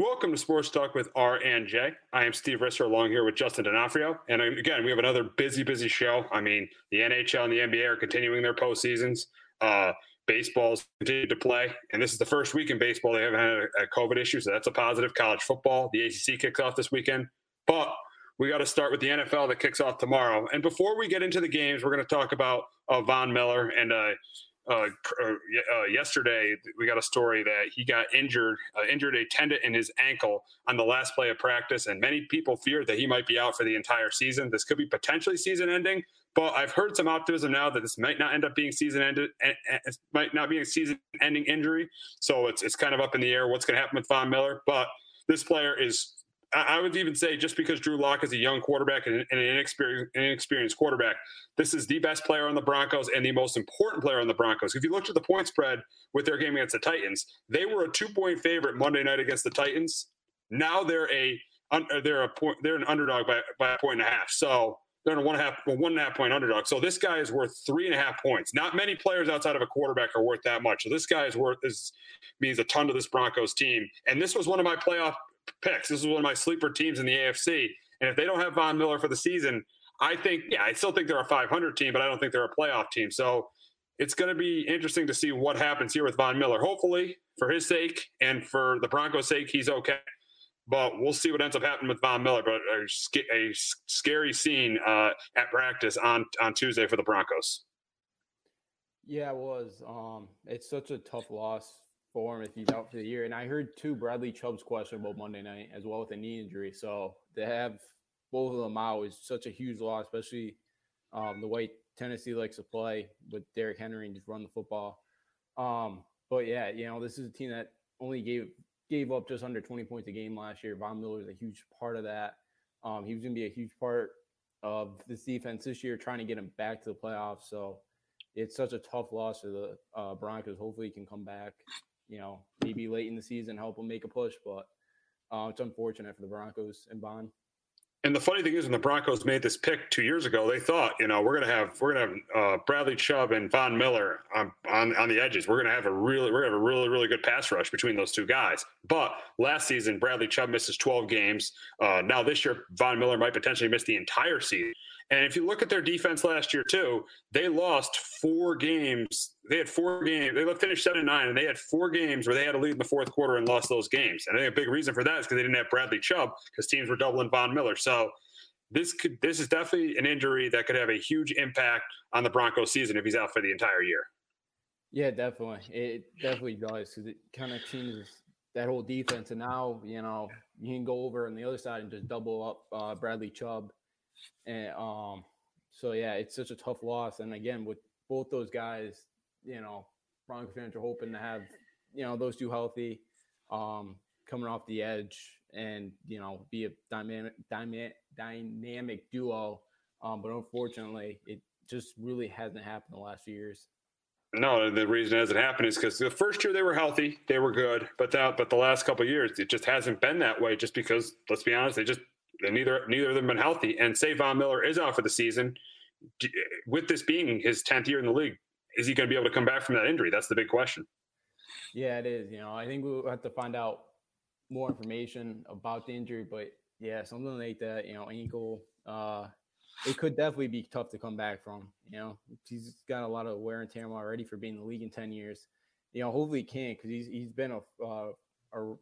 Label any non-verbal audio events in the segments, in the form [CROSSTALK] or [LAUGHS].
Welcome to Sports Talk with R and J. I am Steve Risser along here with Justin D'Onofrio. And again, we have another busy, busy show. I mean, the NHL and the NBA are continuing their postseasons. Uh, baseball's continued to play. And this is the first week in baseball they haven't had a, a COVID issue. So that's a positive. College football, the ACC kicks off this weekend. But we got to start with the NFL that kicks off tomorrow. And before we get into the games, we're going to talk about uh, Von Miller and uh, uh, uh, yesterday we got a story that he got injured, uh, injured a tendon in his ankle on the last play of practice, and many people feared that he might be out for the entire season. This could be potentially season-ending, but I've heard some optimism now that this might not end up being season-ended, might not be a season-ending injury. So it's it's kind of up in the air what's going to happen with Von Miller, but this player is I would even say just because Drew Lock is a young quarterback and an inexperienced, inexperienced quarterback, this is the best player on the Broncos and the most important player on the Broncos. If you looked at the point spread with their game against the Titans, they were a two point favorite Monday night against the Titans. Now they're a they're a point they're an underdog by, by a point and a half. So they're a one and a half well, one and a half point underdog. So this guy is worth three and a half points. Not many players outside of a quarterback are worth that much. So this guy is worth is means a ton to this Broncos team. And this was one of my playoff picks. This is one of my sleeper teams in the AFC. And if they don't have Von Miller for the season, I think, yeah, I still think they're a 500 team, but I don't think they're a playoff team. So it's going to be interesting to see what happens here with Von Miller. Hopefully, for his sake and for the Broncos' sake, he's okay. But we'll see what ends up happening with Von Miller. But a, a scary scene uh, at practice on on Tuesday for the Broncos. Yeah, it was. Um, it's such a tough loss for him if he's out for the year. And I heard too Bradley Chubb's questionable Monday night as well with a knee injury. So to have both of them out is such a huge loss, especially um, the way Tennessee likes to play with Derrick Henry and just run the football. Um, but yeah, you know, this is a team that only gave gave up just under 20 points a game last year. Von Miller is a huge part of that. Um, he was going to be a huge part of this defense this year, trying to get him back to the playoffs. So it's such a tough loss for the uh, Broncos. Hopefully, he can come back you know, maybe late in the season help them make a push. But uh, it's unfortunate for the Broncos and Von. And the funny thing is, when the Broncos made this pick two years ago, they thought, you know, we're gonna have we're gonna have uh, Bradley Chubb and Von Miller on, on on the edges. We're gonna have a really we're gonna have a really really good pass rush between those two guys. But last season, Bradley Chubb misses 12 games. Uh, now this year, Von Miller might potentially miss the entire season. And if you look at their defense last year too, they lost four games. They had four games. They finished seven and nine, and they had four games where they had to lead in the fourth quarter and lost those games. And I think a big reason for that is because they didn't have Bradley Chubb because teams were doubling Von Miller. So this could this is definitely an injury that could have a huge impact on the Broncos season if he's out for the entire year. Yeah, definitely. It definitely does because it kind of changes that whole defense. And now, you know, you can go over on the other side and just double up uh, Bradley Chubb and um, so yeah, it's such a tough loss. And again, with both those guys, you know, Broncos fans are hoping to have you know those two healthy, um, coming off the edge, and you know be a dynamic dynamic dynamic duo. Um, but unfortunately, it just really hasn't happened the last few years. No, the reason it hasn't happened is because the first year they were healthy, they were good, but that but the last couple years it just hasn't been that way. Just because, let's be honest, they just neither neither of them been healthy. And say Von Miller is out for the season, with this being his tenth year in the league, is he going to be able to come back from that injury? That's the big question. Yeah, it is. You know, I think we'll have to find out more information about the injury, but yeah, something like that. You know, ankle. Uh, it could definitely be tough to come back from. You know, he's got a lot of wear and tear already for being in the league in ten years. You know, hopefully he can because he's he's been a uh, a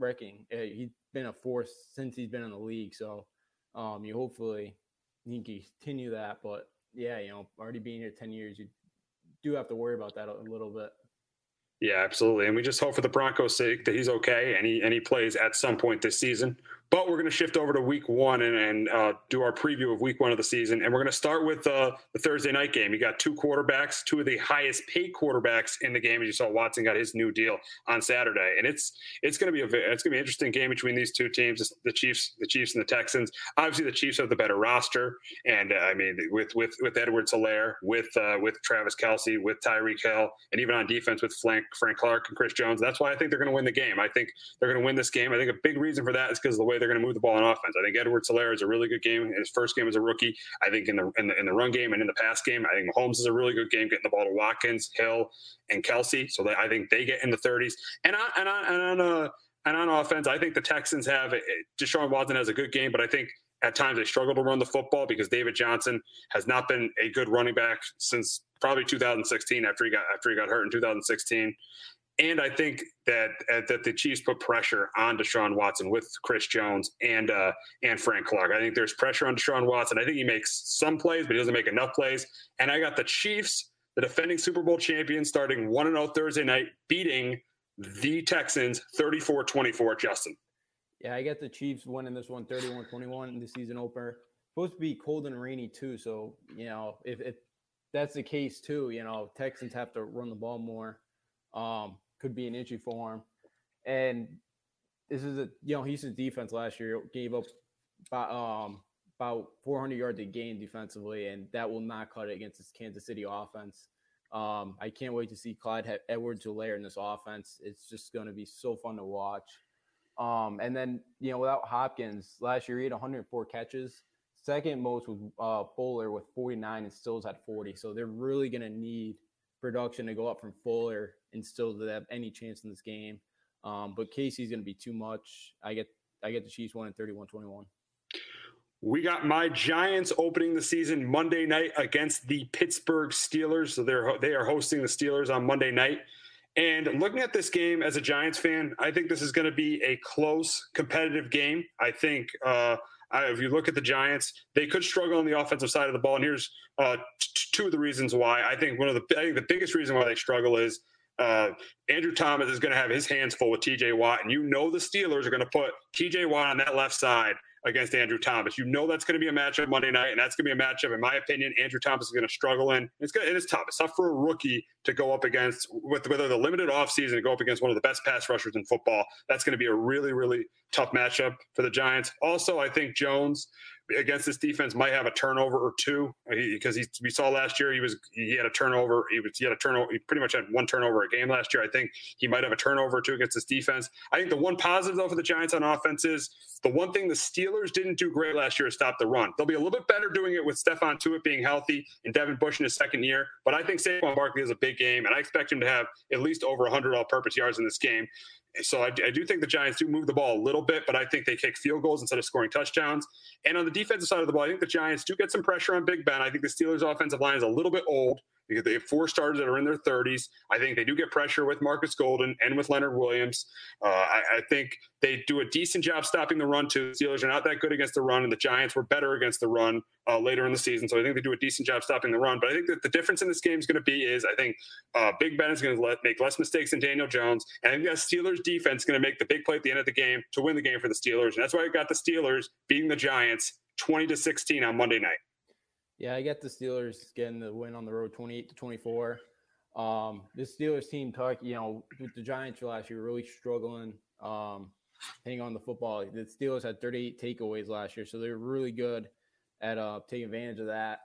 wrecking. He's been a force since he's been in the league. So um, you hopefully you can continue that. But yeah, you know, already being here 10 years, you do have to worry about that a little bit. Yeah, absolutely. And we just hope for the Broncos' sake that he's okay and he, and he plays at some point this season. But we're going to shift over to week one and, and uh, do our preview of week one of the season. And we're going to start with uh, the Thursday night game. You got two quarterbacks, two of the highest paid quarterbacks in the game. As you saw, Watson got his new deal on Saturday, and it's it's going to be a it's going to be an interesting game between these two teams, the Chiefs, the Chiefs and the Texans. Obviously, the Chiefs have the better roster, and uh, I mean with with with Edwards-Helaire, with uh, with Travis Kelce, with Tyreek Hill, and even on defense with Frank Frank Clark and Chris Jones. That's why I think they're going to win the game. I think they're going to win this game. I think a big reason for that is because of the way they're going to move the ball on offense. I think Edwards-Helaire is a really good game. His first game as a rookie. I think in the, in the in the run game and in the pass game, I think Mahomes is a really good game getting the ball to Watkins, Hill, and Kelce. So I think they get in the 30s. And on and on and on uh, And on offense, I think the Texans have Deshaun Watson has a good game, but I think at times they struggle to run the football because David Johnson has not been a good running back since probably 2016 after he got after he got hurt in 2016. And I think that uh, that the Chiefs put pressure on Deshaun Watson with Chris Jones and uh, and Frank Clark. I think there's pressure on Deshaun Watson. I think he makes some plays, but he doesn't make enough plays. And I got the Chiefs, the defending Super Bowl champion, starting one and zero oh Thursday night, beating the Texans 34-24. Justin. Yeah, I got the Chiefs winning this one 31-21 in the season opener. Supposed to be cold and rainy too, so you know if, if that's the case too, you know Texans have to run the ball more. Um, could be an issue for him. And this is a you know Houston's defense last year gave up about um about 400 yards a game defensively, and that will not cut it against this Kansas City offense. Um, I can't wait to see Clyde Edwards-Helaire in this offense. It's just going to be so fun to watch. Um, and then you know without Hopkins last year he had 104 catches. Second most was uh, Fuller with 49 and Stills had 40. So they're really going to need production to go up from Fuller and still to have any chance in this game. Um, but Casey's going to be too much. I get I get the Chiefs one 31-21. We got my Giants opening the season Monday night against the Pittsburgh Steelers. So they're they are hosting the Steelers on Monday night. And looking at this game as a Giants fan, I think this is going to be a close, competitive game. I think uh, if you look at the Giants, they could struggle on the offensive side of the ball. And here's uh, t- two of the reasons why. I think one of the I think the biggest reason why they struggle is uh, Andrew Thomas is going to have his hands full with TJ Watt, and you know the Steelers are going to put TJ Watt on that left side against Andrew Thomas. You know that's going to be a matchup Monday night, and that's going to be a matchup, in my opinion, Andrew Thomas is going to struggle in. It's good, and it's tough. It's tough for a rookie to go up against with with the limited offseason to go up against one of the best pass rushers in football. That's going to be a really, really tough matchup for the Giants. Also, I think Jones against this defense might have a turnover or two uh, because he, we saw last year he was he had a turnover he was he had a turnover he pretty much had one turnover a game last year. I think he might have a turnover or two against this defense. I think the one positive though for the Giants on offense is the one thing the Steelers didn't do great last year is stop the run. They'll be a little bit better doing it with Stephon Tuitt being healthy and Devin Bush in his second year but I think Saquon Barkley is a big game and I expect him to have at least over 100 all-purpose yards in this game so I, I, do think the Giants do move the ball a little bit, but I think they kick field goals instead of scoring touchdowns. And on the defensive side of the ball, I think the Giants do get some pressure on Big Ben. I think the Steelers' offensive line is a little bit old because they have four starters that are in their 30s. I think they do get pressure with Marcus Golden and with Leonard Williams. Uh, I, I, think they do a decent job stopping the run too. The Steelers are not that good against the run, and the Giants were better against the run uh, later in the season. So I think they do a decent job stopping the run. But I think that the difference in this game is going to be is I think uh, Big Ben is going to make less mistakes than Daniel Jones, and I think that Steelers defense is going to make the big play at the end of the game to win the game for the Steelers, and that's why I got the Steelers beating the Giants 20 to 16 on Monday night. Yeah, I get the Steelers getting the win on the road 28 to 24. Um, this Steelers team talk, you know, with the Giants last year, really struggling, um, hang on the football. The Steelers had 38 takeaways last year, so they're really good at uh, taking advantage of that.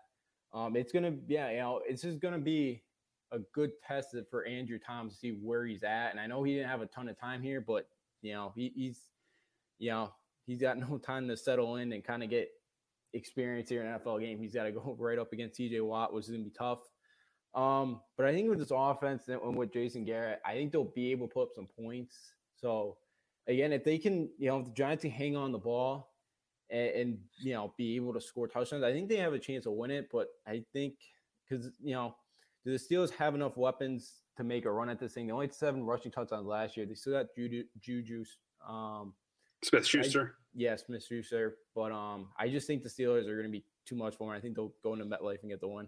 Um, it's gonna, yeah, you know, it's just gonna be a good test for Andrew Thomas to see where he's at. And I know he didn't have a ton of time here, but you know, he, he's, you know, he's got [LAUGHS] no time to settle in and kind of get experience here in an NFL game. He's got to go [LAUGHS] right up against TJ Watt, which is going to be tough. Um, but I think with this offense and with Jason Garrett, I think they'll be able to put up some points. So again, if they can, you know, if the Giants can hang on the ball and, and you know be able to score touchdowns, I think they have a chance to win it. But I think because you know, do the Steelers have enough weapons to make a run at this thing? They only had seven rushing touchdowns last year. They still got Juju, Juju um, Smith Schuster. Yes, Smith Schuster. But um, I just think the Steelers are going to be too much for them. I think they'll go into MetLife and get the win.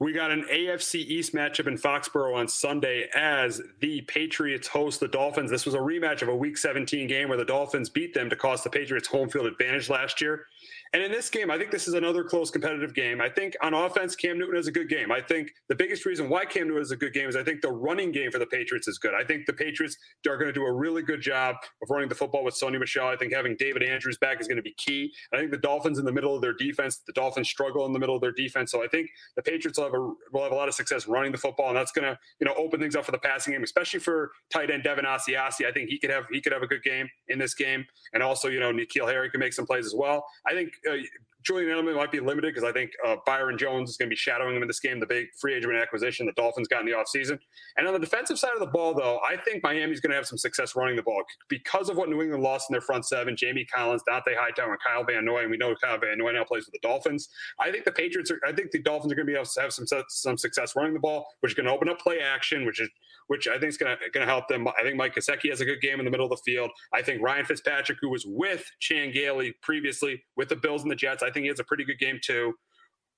We got an AFC East matchup in Foxborough on Sunday as the Patriots host the Dolphins. This was a rematch of a Week 17 game where the Dolphins beat them to cost the Patriots home field advantage last year. And in this game, I think this is another close competitive game. I think on offense, Cam Newton is a good game. I think the biggest reason why Cam Newton is a good game is I think the running game for the Patriots is good. I think the Patriots are going to do a really good job of running the football with Sony Michel. I think having David Andrews back is going to be key. I think the Dolphins in the middle of their defense, the Dolphins struggle in the middle of their defense. So I think the Patriots will have a will have a lot of success running the football, and that's going to you know open things up for the passing game, especially for tight end Devin Asiasi. I think he could have he could have a good game in this game, and also you know N'Keal Harry can make some plays as well. I think uh, Julian Edelman might be limited because I think uh, Byron Jones is going to be shadowing him in this game, the big free agent acquisition the Dolphins got in the offseason. And on the defensive side of the ball, though, I think Miami's going to have some success running the ball because of what New England lost in their front seven Jamie Collins, Dont'a Hightower, and Kyle Van Noy. And we know Kyle Van Noy now plays with the Dolphins. I think the Patriots are, I think the Dolphins are going to be able to have some, some success running the ball, which is going to open up play action, which is which I think is going to help them. I think Mike Gesicki has a good game in the middle of the field. I think Ryan Fitzpatrick, who was with Chan Gailey previously with the Bills and the Jets, I think he has a pretty good game too.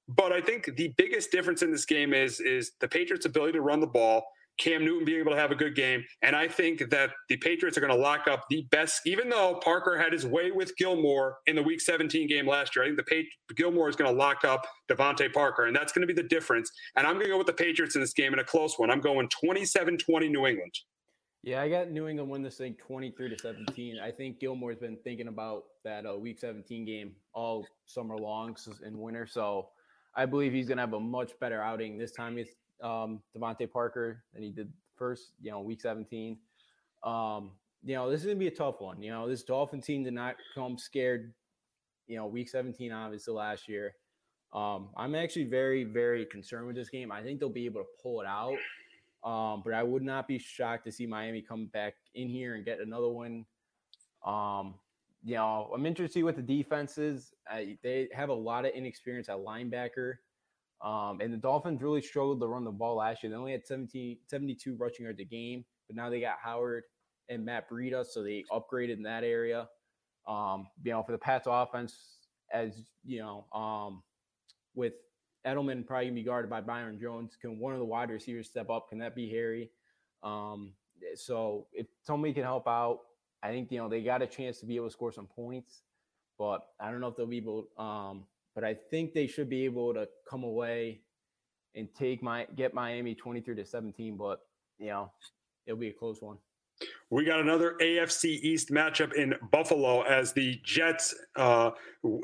But I think the biggest difference in this game is is the Patriots' ability to run the ball Cam Newton being able to have a good game. And I think that the Patriots are going to lock up the best, even though Parker had his way with Gilmore in the week 17 game last year. I think the Patri- Gilmore is going to lock up DeVante Parker, and that's going to be the difference. And I'm going to go with the Patriots in this game in a close one. I'm going 27 20 New England. Yeah, I got New England win this thing 23 to 17. I think Gilmore's been thinking about that uh, week 17 game all summer long in winter. So I believe he's going to have a much better outing this time um, DeVante Parker than he did first, you know, week 17. Um, you know, this is gonna be a tough one. You know, this Dolphin team did not come scared, you know, week 17, obviously last year. Um, I'm actually very, very concerned with this game. I think they'll be able to pull it out. Um, but I would not be shocked to see Miami come back in here and get another one. Um, you know, I'm interested with the defenses. I, they have a lot of inexperience at linebacker. Um, and the Dolphins really struggled to run the ball last year. They only had 17, 72 rushing yards a game, but now they got Howard and Matt Breida, so they upgraded in that area. Um, you know, for the Pats offense, as you know, um, with Edelman probably gonna be guarded by Byron Jones. Can one of the wide receivers step up? Can that be Harry? Um, so if somebody can help out, I think you know they got a chance to be able to score some points, but I don't know if they'll be able um, but I think they should be able to come away and take my get Miami 23 to 17. But you know, it'll be a close one. We got another AFC East matchup in Buffalo as the Jets uh,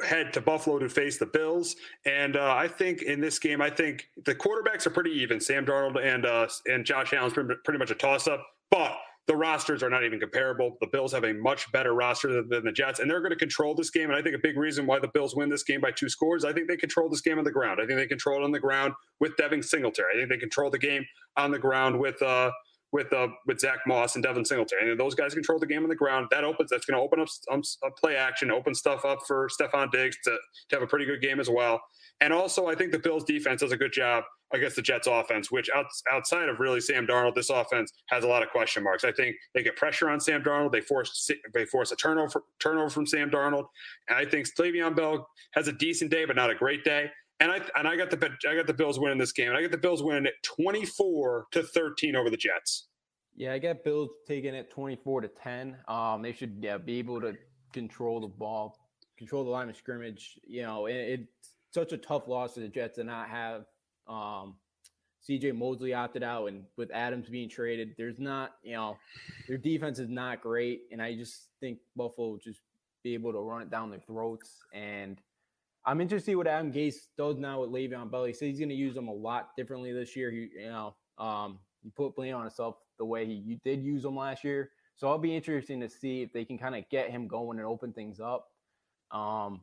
head to Buffalo to face the Bills. And uh, I think in this game, I think the quarterbacks are pretty even. Sam Darnold and uh, and Josh Allen's pretty much a toss up. But the rosters are not even comparable. The Bills have a much better roster than, than the Jets, and they're going to control this game. And I think a big reason why the Bills win this game by two scores, I think they control this game on the ground. I think they control it on the ground with Devin Singletary. I think they control the game on the ground with uh, with uh, with Zach Moss and Devin Singletary. And those guys control the game on the ground. That opens. That's going to open up um, play action, open stuff up for Stefon Diggs to, to have a pretty good game as well. And also, I think the Bills defense does a good job against the Jets offense, which out, outside of really Sam Darnold, this offense has a lot of question marks. I think they get pressure on Sam Darnold. They force they force a turnover turnover from Sam Darnold. And I think Le'Veon Bell has a decent day, but not a great day. And I and I got the I got the Bills winning this game. And I got the Bills winning it 24 to 13 over the Jets. Yeah, I got Bills taking it 24 to 10. Um, they should yeah, be able to control the ball, control the line of scrimmage. You know, it, it's such a tough loss to the Jets to not have um, CJ Mosley opted out, and with Adams being traded, there's not, you know, their defense is not great, and I just think Buffalo will just be able to run it down their throats. And I'm interested to see what Adam Gase does now with Le'Veon Bell. He says he's going to use them a lot differently this year. He, you know, um, he put blame on himself the way he did use them last year. So I'll be interesting to see if they can kind of get him going and open things up. Um,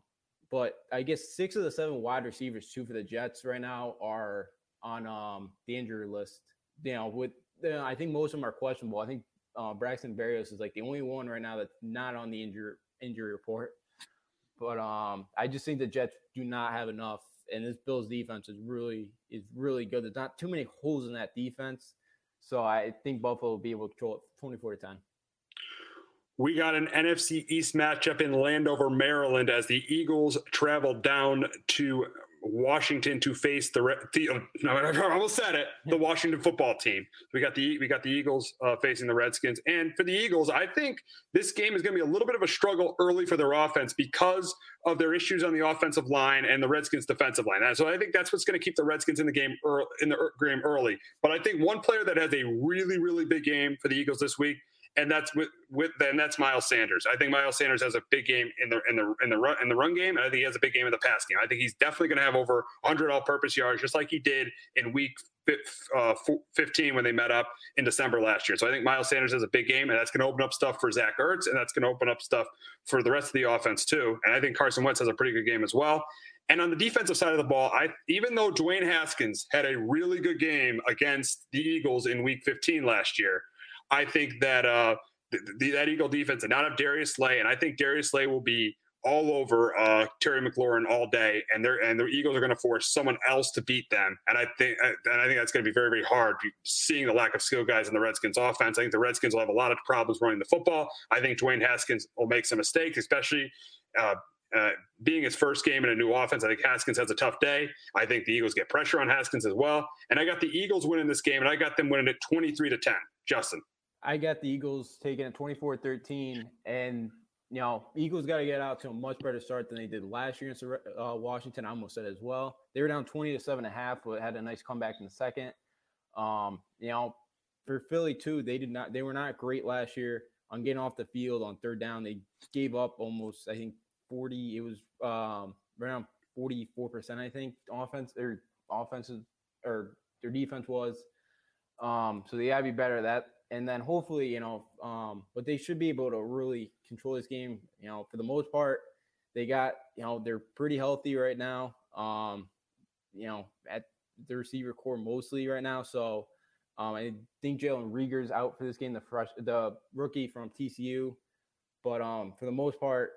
but I guess six of the seven wide receivers, two for the Jets right now, are on um, the injury list. You know, with you know, I think most of them are questionable. I think uh, Braxton Berrios is like the only one right now that's not on the injury injury report. But um, I just think the Jets do not have enough, and this Bills defense is really is really good. There's not too many holes in that defense, so I think Buffalo will be able to control it 24 to 10. We got an NFC East matchup in Landover, Maryland, as the Eagles travel down to Washington to face the, the no, [LAUGHS] I almost said it, the Washington football team. We got the we got the Eagles uh, facing the Redskins, and for the Eagles, I think this game is going to be a little bit of a struggle early for their offense because of their issues on the offensive line and the Redskins defensive line. And so I think that's what's going to keep the Redskins in the game early, in the game early. But I think one player that has a really really big game for the Eagles this week and that's with with and that's Miles Sanders. I think Miles Sanders has a big game in the in the in the run in the run game, and I think he has a big game in the pass game. I think he's definitely going to have over 100 all-purpose yards, just like he did in week uh, 15 when they met up in December last year. So I think Miles Sanders has a big game, and that's going to open up stuff for Zach Ertz, and that's going to open up stuff for the rest of the offense too. And I think Carson Wentz has a pretty good game as well. And on the defensive side of the ball, I even though Dwayne Haskins had a really good game against the Eagles in Week 15 last year, I think that uh, the, the, that Eagle defense and not have Darius Slay, and I think Darius Slay will be all over uh, Terry McLaurin all day, and they're and the Eagles are going to force someone else to beat them. And I think and I think that's going to be very very hard. Seeing the lack of skill guys in the Redskins offense, I think the Redskins will have a lot of problems running the football. I think Dwayne Haskins will make some mistakes, especially. Uh, uh, being his first game in a new offense, I think Haskins has a tough day. I think the Eagles get pressure on Haskins as well. And I got the Eagles winning this game, and I got them winning it 23 to 10. Justin. I got the Eagles taking at 24 13. And you know, Eagles got to get out to a much better start than they did last year in uh, Washington. I almost said as well. They were down 20 to seven and a half, but had a nice comeback in the second. Um, you know, for Philly too, they did not, they were not great last year on getting off the field on third down. They gave up almost, I think, 40, it was um, around 44%, I think, offense or offensive or their defense was. Um, so they got to be better at that and then hopefully, you know, um, but they should be able to really control this game. You know, for the most part, they got, you know, they're pretty healthy right now. Um, you know, at the receiver core mostly right now. So um, I think Jalen Reagor's out for this game, the fresh, the rookie from TCU. But um, for the most part,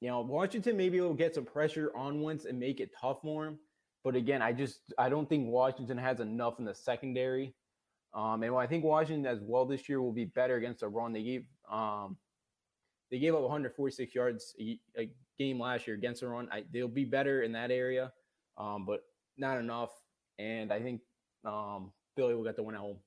you know, Washington maybe will get some pressure on Wentz and make it tough for him. But again, I just I don't think Washington has enough in the secondary um, and I think Washington as well this year will be better against the run. They gave um, they gave up 146 yards a, a game last year against the run. I, they'll be better in that area, um, but not enough. And I think um, Philly will get the win at home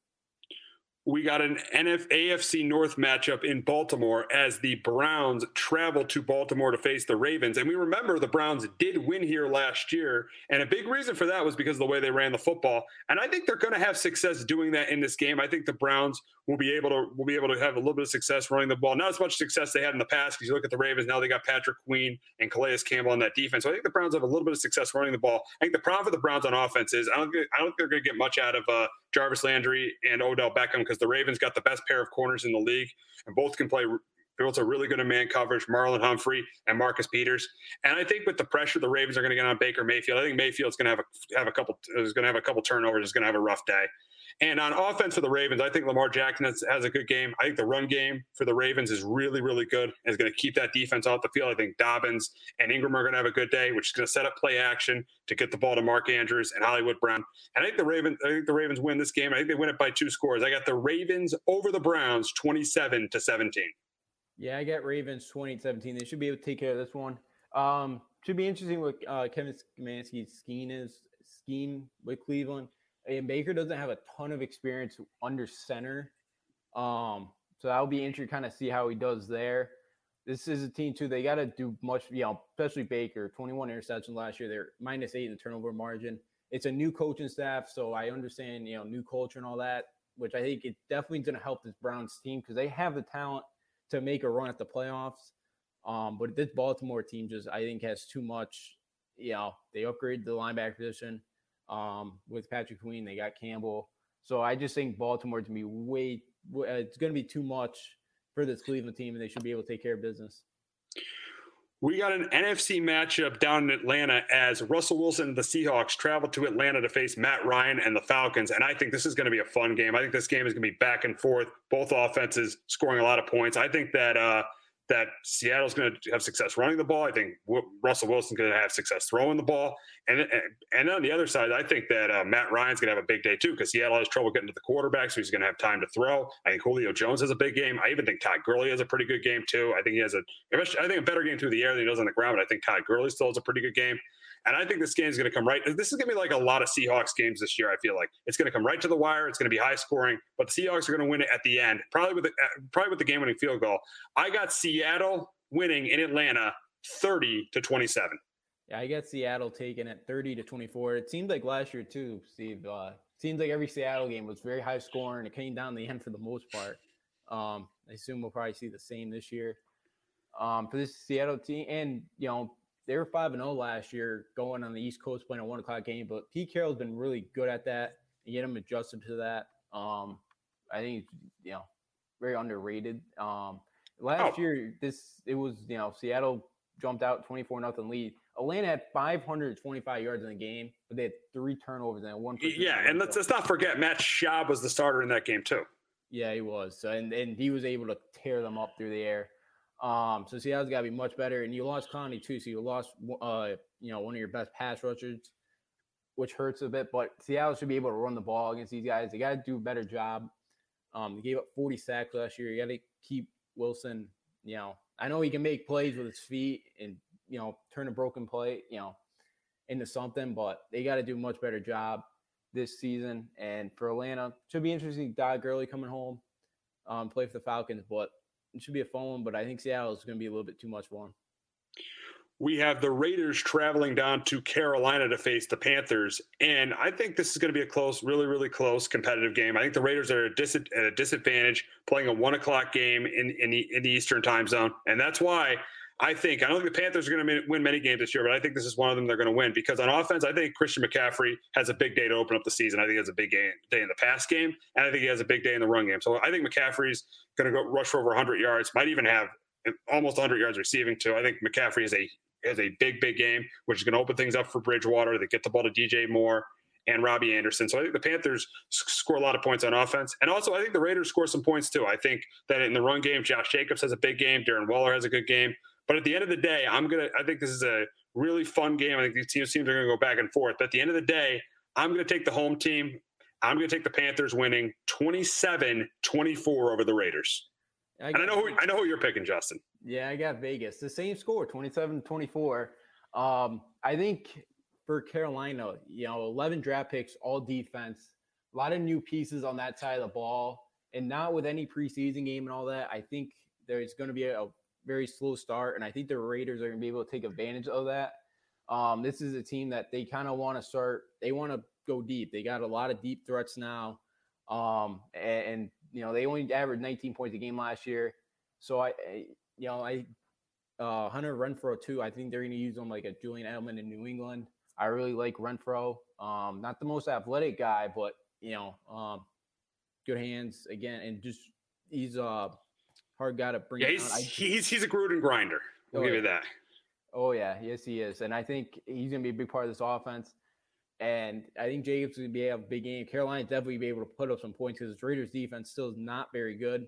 we got an NF AFC North matchup in Baltimore as the Browns travel to Baltimore to face the Ravens. And we remember the Browns did win here last year. And a big reason for that was because of the way they ran the football. And I think they're going to have success doing that in this game. I think the Browns will be able to will be able to have a little bit of success running the ball. Not as much success they had in the past because you look at the Ravens now they got Patrick Queen and Calais Campbell on that defense. So I think the Browns have a little bit of success running the ball. I think the problem for the Browns on offense is I don't I don't think they're going to get much out of uh, Jarvis Landry and Odell Beckham because the Ravens got the best pair of corners in the league and both can play both are really good in man coverage, Marlon Humphrey and Marcus Peters. And I think with the pressure the Ravens are going to get on Baker Mayfield, I think Mayfield's going to have a have a couple is going to have a couple turnovers, is going to have a rough day. And on offense for the Ravens, I think Lamar Jackson has, has, a good game. I think the run game for the Ravens is really, really good and is going to keep that defense off the field. I think Dobbins and Ingram are going to have a good day, which is going to set up play action to get the ball to Mark Andrews and Hollywood Brown. And I think the Ravens, I think the Ravens win this game. I think they win it by two scores. I got the Ravens over the Browns, twenty-seven to seventeen. Yeah, I got Ravens 2017. They should be able to take care of this one. Um, should be interesting what uh, Kevin Stefanski's scheme is scheme with Cleveland and Baker doesn't have a ton of experience under center. Um, so that'll be interesting to kind of see how he does there. This is a team too. They got to do much, you know, especially Baker. 21 interceptions last year. They're minus eight in the turnover margin. It's a new coaching staff, so I understand, you know, new culture and all that, which I think it definitely is going to help this Browns team because they have the talent to make a run at the playoffs. Um, but this Baltimore team just, I think, has too much. You know, they upgrade the linebacker position um, with Patrick Queen. They got Campbell. So I just think Baltimore to be way, uh, it's going to be too much for this Cleveland team, and they should be able to take care of business. We got an NFC matchup down in Atlanta as Russell Wilson and the Seahawks travel to Atlanta to face Matt Ryan and the Falcons. And I think this is going to be a fun game. I think this game is going to be back and forth, both offenses scoring a lot of points. I think that uh, that Seattle's going to have success running the ball. I think Russell Wilson's going to have success throwing the ball. And and on the other side, I think that uh, Matt Ryan's going to have a big day too because Seattle has trouble getting to the quarterback, so he's going to have time to throw. I think Julio Jones has a big game. I even think Todd Gurley has a pretty good game too. I think he has a, I think a better game through the air than he does on the ground. But I think Todd Gurley still has a pretty good game. And I think this game is going to come right. This is going to be like a lot of Seahawks games this year. I feel like it's going to come right to the wire. It's going to be high scoring, but the Seahawks are going to win it at the end, probably with the, uh, probably with the game winning field goal. I got Seattle winning in Atlanta, thirty to twenty seven. Yeah, I got Seattle taken at 30 to 24. It seemed like last year too, Steve. Uh, seems like every Seattle game was very high scoring. It came down the end for the most part. Um, I assume we'll probably see the same this year. Um, for this Seattle team, and you know, they were 5 and 0 last year going on the East Coast playing a one o'clock game, but Pete Carroll's been really good at that. and get him adjusted to that. Um, I think you know very underrated. Um, last oh. year, this it was you know Seattle jumped out twenty four nothing lead. Atlanta had 525 yards in the game, but they had three turnovers and one. Yeah, and let's, let's not forget Matt Schaub was the starter in that game too. Yeah, he was, so, and and he was able to tear them up through the air. Um, so Seattle's got to be much better, and you lost Clowney too, so you lost uh, you know, one of your best pass rushers, which hurts a bit. But Seattle should be able to run the ball against these guys. They got to do a better job. Um, they gave up 40 sacks last year. You got to keep Wilson. You know, I know he can make plays with his feet and you know turn a broken play, you know, into something, but they got to do a much better job this season. And for Atlanta, should be interesting. Todd Gurley coming home, um, play for the Falcons, but it should be a fun one. But I think Seattle is going to be a little bit too much for him we have the Raiders traveling down to Carolina to face the Panthers. And I think this is going to be a close, really, really close competitive game. I think the Raiders are at a, disadvantage playing a one o'clock game in, in, the, in the Eastern time zone. And that's why I think, I don't think the Panthers are going to win many games this year, but I think this is one of them they're going to win because on offense, I think Christian McCaffrey has a big day to open up the season. I think he has a big day in the pass game, and I think he has a big day in the run game. So I think McCaffrey's going to go rush for over 100 yards, might even have almost 100 yards receiving too. I think McCaffrey is a has a big, big game, which is going to open things up for Bridgewater. They get the ball to DJ Moore and Robbie Anderson. So I think the Panthers score a lot of points on offense. And also, I think the Raiders score some points too. I think that in the run game, Josh Jacobs has a big game. Darren Waller has a good game. But at the end of the day, I'm going to, I think this is a really fun game. I think these teams, teams are going to go back and forth. But at the end of the day, I'm going to take the home team. I'm going to take the Panthers winning 27 24 over the Raiders. I and I know who I know who you're picking, Justin. Yeah, I got Vegas. The same score, 27-24. Um, I think for Carolina, you know, 11 draft picks, all defense, a lot of new pieces on that side of the ball, and not with any preseason game and all that. I think there's going to be a, a very slow start, and I think the Raiders are going to be able to take advantage of that. Um, this is a team that they kind of want to start. They want to go deep. They got a lot of deep threats now, um, and, and you know, they only averaged 19 points a game last year. So I you know, I uh, Hunter Renfrow too. I think they're going to use him like a Julian Edelman in New England. I really like Renfrow. Um, not the most athletic guy, but you know, um, good hands again, and just he's a hard guy to bring. Yeah, he's, he's he's a Gruden grinder. We'll oh, give yeah. you that. Oh yeah, yes he is, and I think he's going to be a big part of this offense. And I think Jacobs will be a big game. Carolina definitely be able to put up some points because the Raiders defense still is not very good.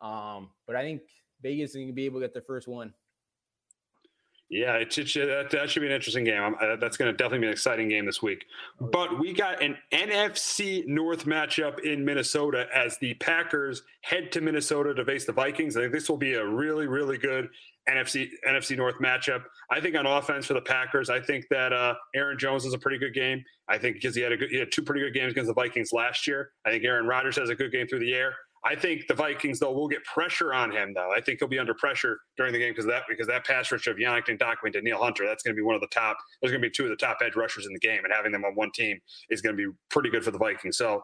Um, but I think Vegas is going to be able to get their first one. Yeah, it, it, that, that should be an interesting game. Uh, that's going to definitely be an exciting game this week. But we got an NFC North matchup in Minnesota as the Packers head to Minnesota to face the Vikings. I think this will be a really, really good NFC NFC North matchup. I think on offense for the Packers, I think that uh, Aaron Jones is a pretty good game. I think because he had a good, he had two pretty good games against the Vikings last year. I think Aaron Rodgers has a good game through the air. I think the Vikings though will get pressure on him though. I think he'll be under pressure during the game because that because that pass rush of Yannick Ngakoue to Neil Hunter that's going to be one of the top. There's going to be two of the top edge rushers in the game, and having them on one team is going to be pretty good for the Vikings. So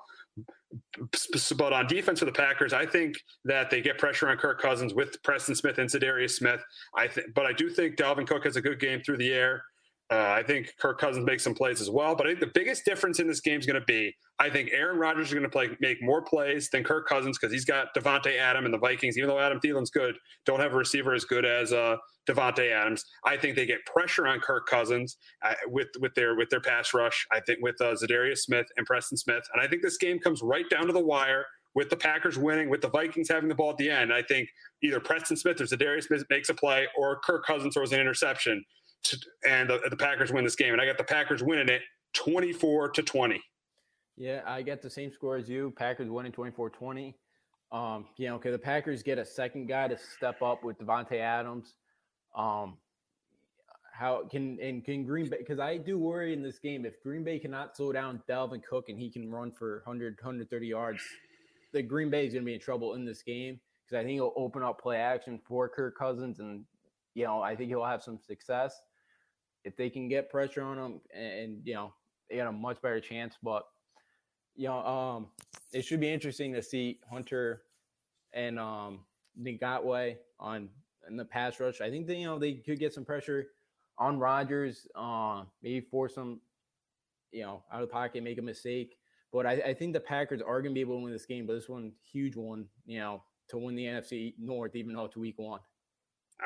but on defense for the Packers, I think that they get pressure on Kirk Cousins with Preston Smith and Za'Darius Smith. I but I do think Dalvin Cook has a good game through the air. Uh, I think Kirk Cousins makes some plays as well, but I think the biggest difference in this game is going to be I think Aaron Rodgers is going to play make more plays than Kirk Cousins because he's got Davante Adam and the Vikings. Even though Adam Thielen's good, don't have a receiver as good as uh, Davante Adams. I think they get pressure on Kirk Cousins uh, with with their with their pass rush. I think with uh, Za'Darius Smith and Preston Smith, and I think this game comes right down to the wire with the Packers winning, with the Vikings having the ball at the end. I think either Preston Smith or Za'Darius Smith makes a play, or Kirk Cousins throws an interception to, and the, the Packers win this game. And I got the Packers winning it 24 to 20. Yeah, I get the same score as you. Packers winning 24 20. Um, because the Packers get a second guy to step up with Davante Adams. Um, how can and can Green Bay? Because I do worry in this game if Green Bay cannot slow down Dalvin Cook and he can run for 100, 130 yards, the Green Bay is going to be in trouble in this game because I think it'll open up play action for Kirk Cousins and you know I think he'll have some success if they can get pressure on him, and, and you know they got a much better chance. But you know, um, it should be interesting to see Hunter and um, Ngakoue on in the pass rush. I think that you know they could get some pressure on Rodgers, uh, maybe force him, you know, out of the pocket, make a mistake. But I, I think the Packers are going to be able to win this game. But this one, huge one, you know, to win the NFC North, even though it's week one.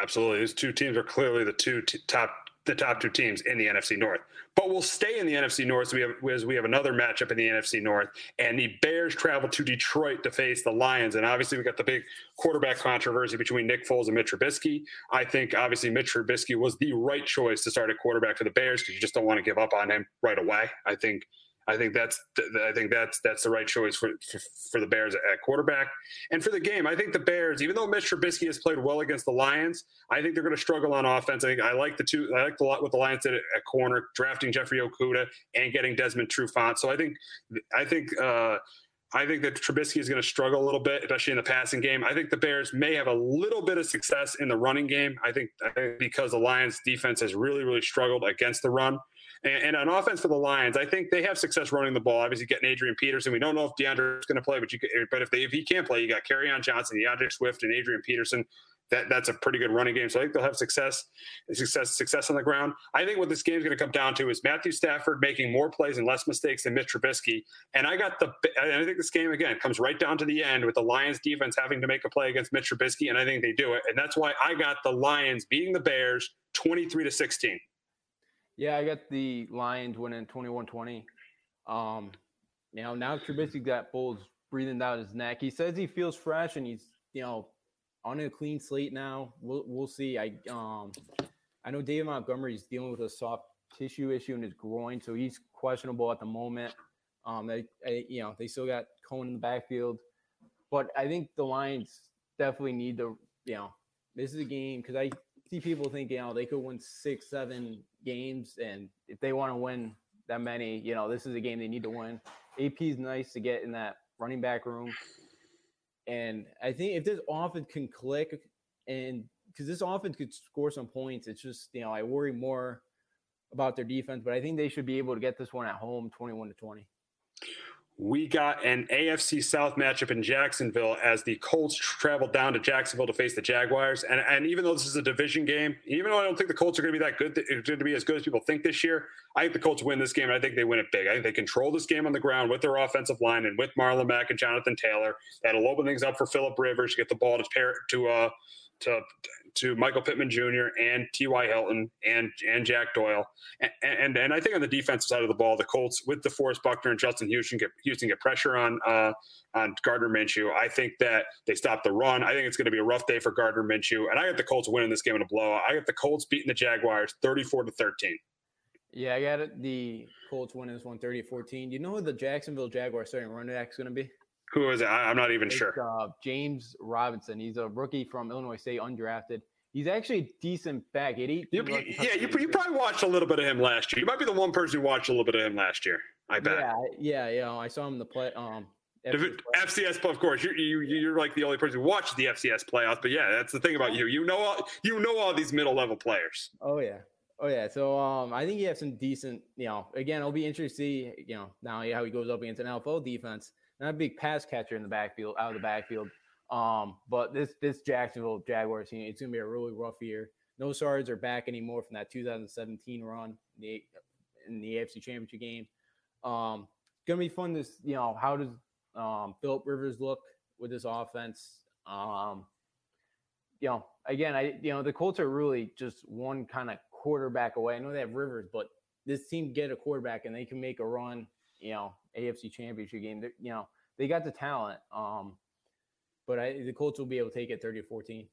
Absolutely, these two teams are clearly the two t- top the top two teams in the NFC North. But we'll stay in the NFC North so we have, as we have another matchup in the NFC North. And the Bears travel to Detroit to face the Lions. And obviously, we got the big quarterback controversy between Nick Foles and Mitch Trubisky. I think, obviously, Mitch Trubisky was the right choice to start a quarterback for the Bears because you just don't want to give up on him right away. I think I think that's I think that's that's the right choice for, for, for the Bears at quarterback. And for the game, I think the Bears, even though Mitch Trubisky has played well against the Lions, I think they're going to struggle on offense. I think I like the two. I like the lot what the Lions did at, at corner, drafting Jeffrey Okudah and getting Desmond Trufant. So I think I think. Uh, I think that Trubisky is going to struggle a little bit, especially in the passing game. I think the Bears may have a little bit of success in the running game. I think, I think because the Lions' defense has really, really struggled against the run. And, and, on offense for the Lions, I think they have success running the ball. Obviously, getting Adrian Peterson. We don't know if DeAndre is going to play, but you but if they if he can't play, you got on Johnson, DeAndre Swift, and Adrian Peterson. That, that's a pretty good running game. So I think they'll have success, success, success on the ground. I think what this game is going to come down to is Matthew Stafford making more plays and less mistakes than Mitch Trubisky. And I got the, I think this game again comes right down to the end with the Lions defense having to make a play against Mitch Trubisky, and I think they do it. And that's why I got the Lions beating the Bears 23 to 16. Yeah, I got the Lions winning 21-20. Um, you know, now Trubisky got Foles breathing down his neck. He says he feels fresh and he's, you know, on a clean slate now. We'll we'll see. I um I know David Montgomery's dealing with a soft tissue issue in his groin, so he's questionable at the moment. Um, they, I, you know, they still got Cohen in the backfield, but I think the Lions definitely need to, you know, this is a game because I see people thinking, know, they could win six, seven games, and if they want to win that many, you know, this is a game they need to win. AP is nice to get in that running back room, and I think if this offense can click, and because this offense could score some points, it's just you know I worry more about their defense, but I think they should be able to get this one at home, twenty-one to twenty we got an AFC South matchup in Jacksonville as the Colts traveled down to Jacksonville to face the Jaguars. And, and even though this is a division game, even though I don't think the Colts are going to be that good, to, to be as good as people think this year, I think the Colts win this game. And I think they win it big. I think they control this game on the ground with their offensive line and with Marlon Mack and Jonathan Taylor. That'll open things up for Philip Rivers to get the ball to pair to uh, to to Michael Pittman Jr. and T.Y. Hilton and and Jack Doyle. And, and, and I think on the defensive side of the ball, the Colts with the DeForest Buckner and Justin Houston get Houston get pressure on uh, on Gardner Minshew. I think that they stop the run. I think it's going to be a rough day for Gardner Minshew, and I got the Colts winning this game in a blowout. I got the Colts beating the Jaguars 34 to 13. Yeah, I got it. The Colts winning this one 30 14. You know who the Jacksonville Jaguars starting running back is going to be? Who is it? I, am not even it's, sure. Uh, James Robinson. He's a rookie from Illinois State, undrafted. He's actually a decent back. It you, yeah, you, you probably watched a little bit of him last year. You might be the one person who watched a little bit of him last year. I bet. Yeah, yeah, yeah. I saw him in the play. Um, FCS, FCS, of course, you're, you, you're like the only person who watches the FCS playoffs. But yeah, that's the thing about you. You know all you know all these middle level players. Oh yeah, oh yeah. So um, I think you have some decent. You know, again, it'll be interesting to see. You know, now how he goes up against an NFL defense not a big pass catcher in the backfield, out of the backfield. Um, but this this Jacksonville Jaguars team, it's gonna be a really rough year. No Sards are back anymore from that 2017 run in the, in the AFC Championship game. Um, gonna be fun to you know how does um, Philip Rivers look with this offense. Um, you know, again, I you know the Colts are really just one kind of quarterback away. I know they have Rivers, but this team get a quarterback and they can make a run. You know, AFC Championship game. They're, you know, they got the talent. Um, but I, the Colts will be able to take it 30 to 14.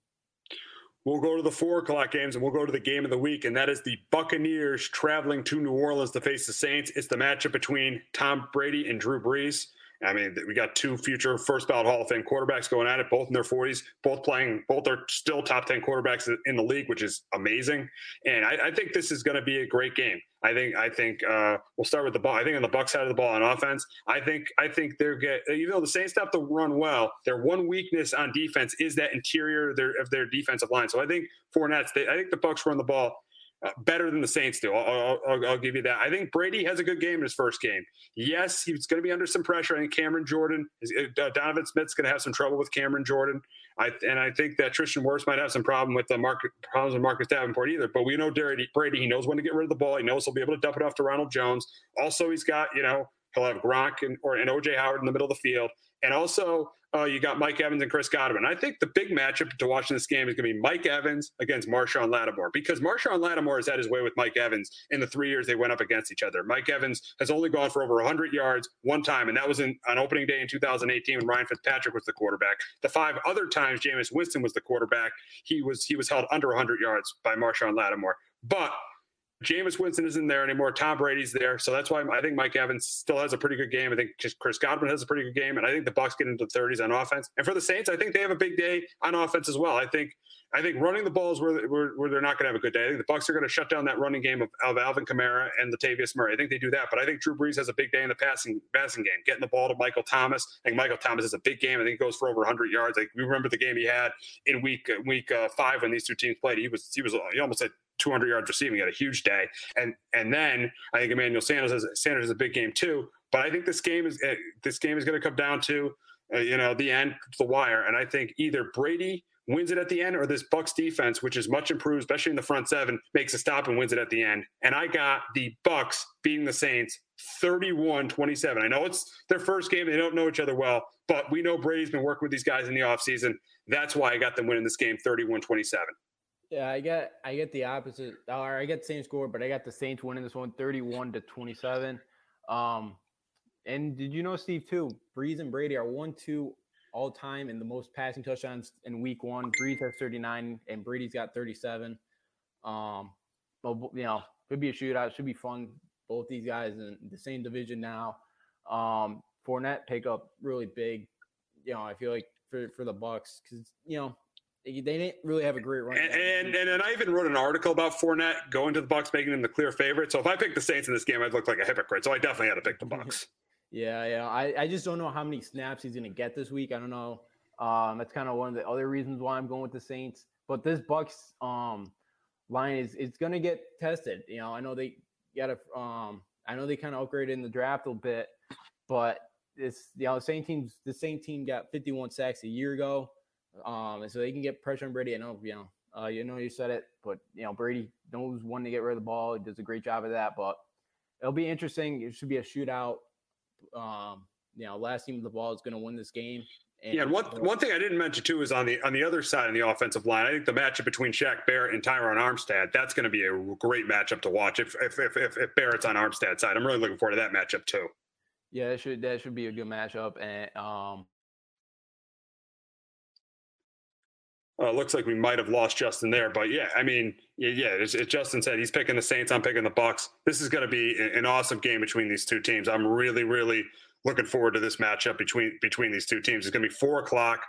We'll go to the four o'clock games and we'll go to the game of the week, and that is the Buccaneers traveling to New Orleans to face the Saints. It's the matchup between Tom Brady and Drew Brees. I mean, we got two future first ballot Hall of Fame quarterbacks going at it, both in their 40s, both playing, both are still top 10 quarterbacks in the league, which is amazing. And I, I think this is going to be a great game. I think I think uh, we'll start with the ball. I think on the Buck side of the ball on offense, I think I think they're get even though the Saints have to run well, their one weakness on defense is that interior of their, of their defensive line. So I think Fournette's. They, I think the Bucks run the ball uh, better than the Saints do. I'll, I'll, I'll, give you that. I think Brady has a good game in his first game. Yes, he's going to be under some pressure. I think Cameron Jordan, uh, Donovan Smith's going to have some trouble with Cameron Jordan. I, and I think that Tristan Wirfs might have some problem with the market problems with Marcus Davenport either. But we know Brady, Brady, he knows when to get rid of the ball. He knows he'll be able to dump it off to Ronald Jones. Also, he's got you know He'll have Gronk and, or, and OJ Howard in the middle of the field. And also, uh, you got Mike Evans and Chris Godwin. I think the big matchup to watch in this game is going to be Mike Evans against Marshon Lattimore because Marshon Lattimore has had his way with Mike Evans in the three years they went up against each other. Mike Evans has only gone for over 100 yards one time, and that was in, on opening day in 2018 when Ryan Fitzpatrick was the quarterback. The five other times Jameis Winston was the quarterback, he was he was held under 100 yards by Marshon Lattimore. But Jameis Winston isn't there anymore. Tom Brady's there, so that's why I think Mike Evans still has a pretty good game. I think Chris Godwin has a pretty good game, and I think the Bucs get into the 30s on offense. And for the Saints, I think they have a big day on offense as well. I think I think running the balls where, where, where they're not going to have a good day. I think the Bucs are going to shut down that running game of, of Alvin Kamara and Latavius Murray. I think they do that, but I think Drew Brees has a big day in the passing passing game, getting the ball to Michael Thomas. I think Michael Thomas has a big game. I think he goes for over 100 yards. Like we remember the game he had in week week uh, five when these two teams played. He was he was he almost had 200 yards receiving. Had a huge day, and and then I think Emmanuel Sanders has Sanders has a big game too. But I think this game is eh, this game is going to come down to uh, you know the end, the wire, and I think either Brady wins it at the end, or this Bucs defense, which is much improved, especially in the front seven, makes a stop and wins it at the end. And I got the Bucs beating the Saints 31-27. I know it's their first game; they don't know each other well, but we know Brady's been working with these guys in the offseason. That's why I got them winning this game 31-27. Yeah, I get I get the opposite. Or I get the same score, but I got the Saints winning this one 31 to 27. Um, and did you know, Steve, too? Brees and Brady are one, two all time in the most passing touchdowns in week one. Brees has 39 and Brady's got 37. Um, but you know, could be a shootout, should be fun. Both these guys in the same division now. Um, Fournette pick up really big. You know, I feel like for for the Bucs because you know they didn't really have a great run. And, and, and and I even wrote an article about Fournette going to the Bucs, making him the clear favorite. So if I picked the Saints in this game, I'd look like a hypocrite. So I definitely had to pick the [LAUGHS] Bucs. yeah, yeah. I, I just don't know how many snaps he's going to get this week. I don't know. Um, that's kind of one of the other reasons why I'm going with the Saints. But this Bucs um line is it's going to get tested. You know, I know they got a um I know they kind of upgraded in the draft a bit, but it's you know the same teams the same team got 51 sacks a year ago. Um, and so they can get pressure on Brady. I know, you know, uh, you know, you said it, but you know, Brady knows when to get rid of the ball. He does a great job of that. But it'll be interesting. It should be a shootout. Um, you know, last team with the ball is going to win this game. And yeah, one one thing I didn't mention too is on the on the other side of the offensive line. I think the matchup between Shaq Barrett and Terron Armstead that's going to be a great matchup to watch. If if, if if if Barrett's on Armstead's side, I'm really looking forward to that matchup too. Yeah, that should that should be a good matchup, and um, Uh, looks like we might have lost Justin there, but yeah, I mean, yeah, yeah as, as Justin said, he's picking the Saints. I'm picking the Bucs. This is going to be an awesome game between these two teams. I'm really, really looking forward to this matchup between between these two teams. It's going to be four o'clock,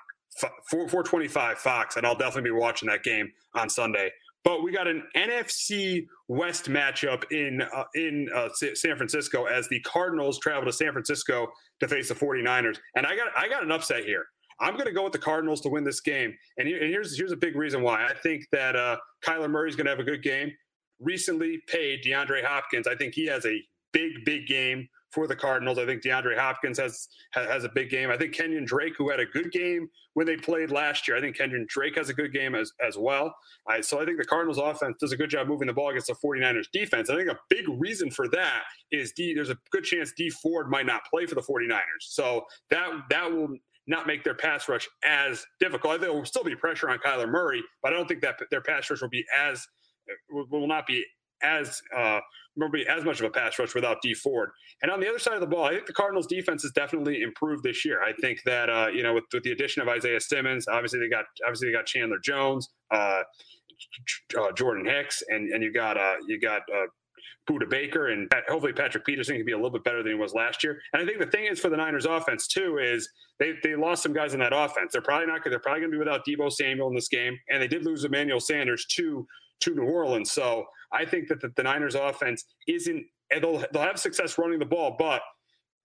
four four twenty five Fox, and I'll definitely be watching that game on Sunday. But we got an NFC West matchup in uh, in uh, San Francisco as the Cardinals travel to San Francisco to face the 49ers. And I got I got an upset here. I'm going to go with the Cardinals to win this game. And, here's here's a big reason why. I think that uh, Kyler Murray is going to have a good game. Recently paid DeAndre Hopkins. I think he has a big, big game for the Cardinals. I think DeAndre Hopkins has has a big game. I think Kenyon Drake, who had a good game when they played last year, I think Kenyon Drake has a good game as as well. I, so I think the Cardinals offense does a good job moving the ball against the 49ers defense. I think a big reason for that is D, there's a good chance Dee Ford might not play for the 49ers. So that that will not make their pass rush as difficult. There will still be pressure on Kyler Murray, but I don't think that their pass rush will be as will not be as uh, will be as much of a pass rush without Dee Ford. And on the other side of the ball, I think the Cardinals' defense has definitely improved this year. I think that uh, you know with, with, the addition of Isaiah Simmons, obviously they got obviously they got Chandler Jones, uh, uh Jordan Hicks, and and you got uh, you got uh, Budda Baker, and hopefully Patrick Peterson can be a little bit better than he was last year. And I think the thing is for the Niners offense too is they they lost some guys in that offense. They're probably not they're probably going to be without Deebo Samuel in this game, and they did lose Emmanuel Sanders to to New Orleans. So I think that the, the Niners offense isn't they'll they'll have success running the ball, but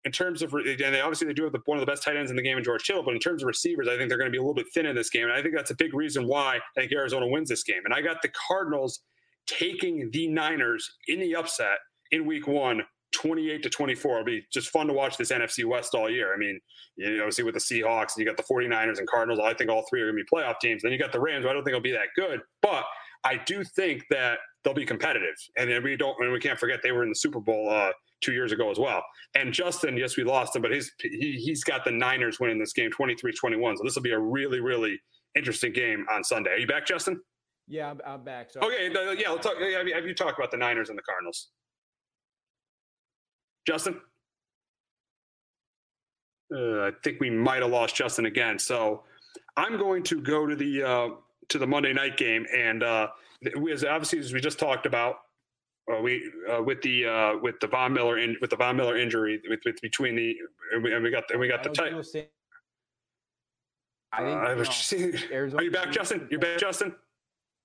in terms of and they obviously they do have the, one of the best tight ends in the game in George Hill, but in terms of receivers, I think they're going to be a little bit thin in this game, and I think that's a big reason why I think Arizona wins this game. And I got the Cardinals taking the Niners in the upset in week one 28 to 24. It'll be just fun to watch this NFC West all year. I mean, you know, see with the Seahawks, and you got the 49ers and Cardinals. I think all three are going to be playoff teams. Then you got the Rams. I don't think it'll be that good, but I do think that they'll be competitive. And we don't, and we can't forget they were in the Super Bowl uh, two years ago as well. And Justin, yes, we lost him, but he's he, he's got the Niners winning this game 23-21. So this will be a really really interesting game on Sunday. Are you back, Justin? Yeah, I'm, I'm back. So okay, yeah, let's talk. Have you, have you talked about the Niners and the Cardinals? Justin? Uh, I think we might have lost Justin again. So I'm going to go to the uh, to the Monday night game, and uh, as obviously as we just talked about, uh, we uh, with the uh, with the Von Miller in, with the Von Miller injury with, with between the and we, and we got and we got the tight. I think. Uh, Arizona, [LAUGHS] are you back, Justin? You're back, Justin.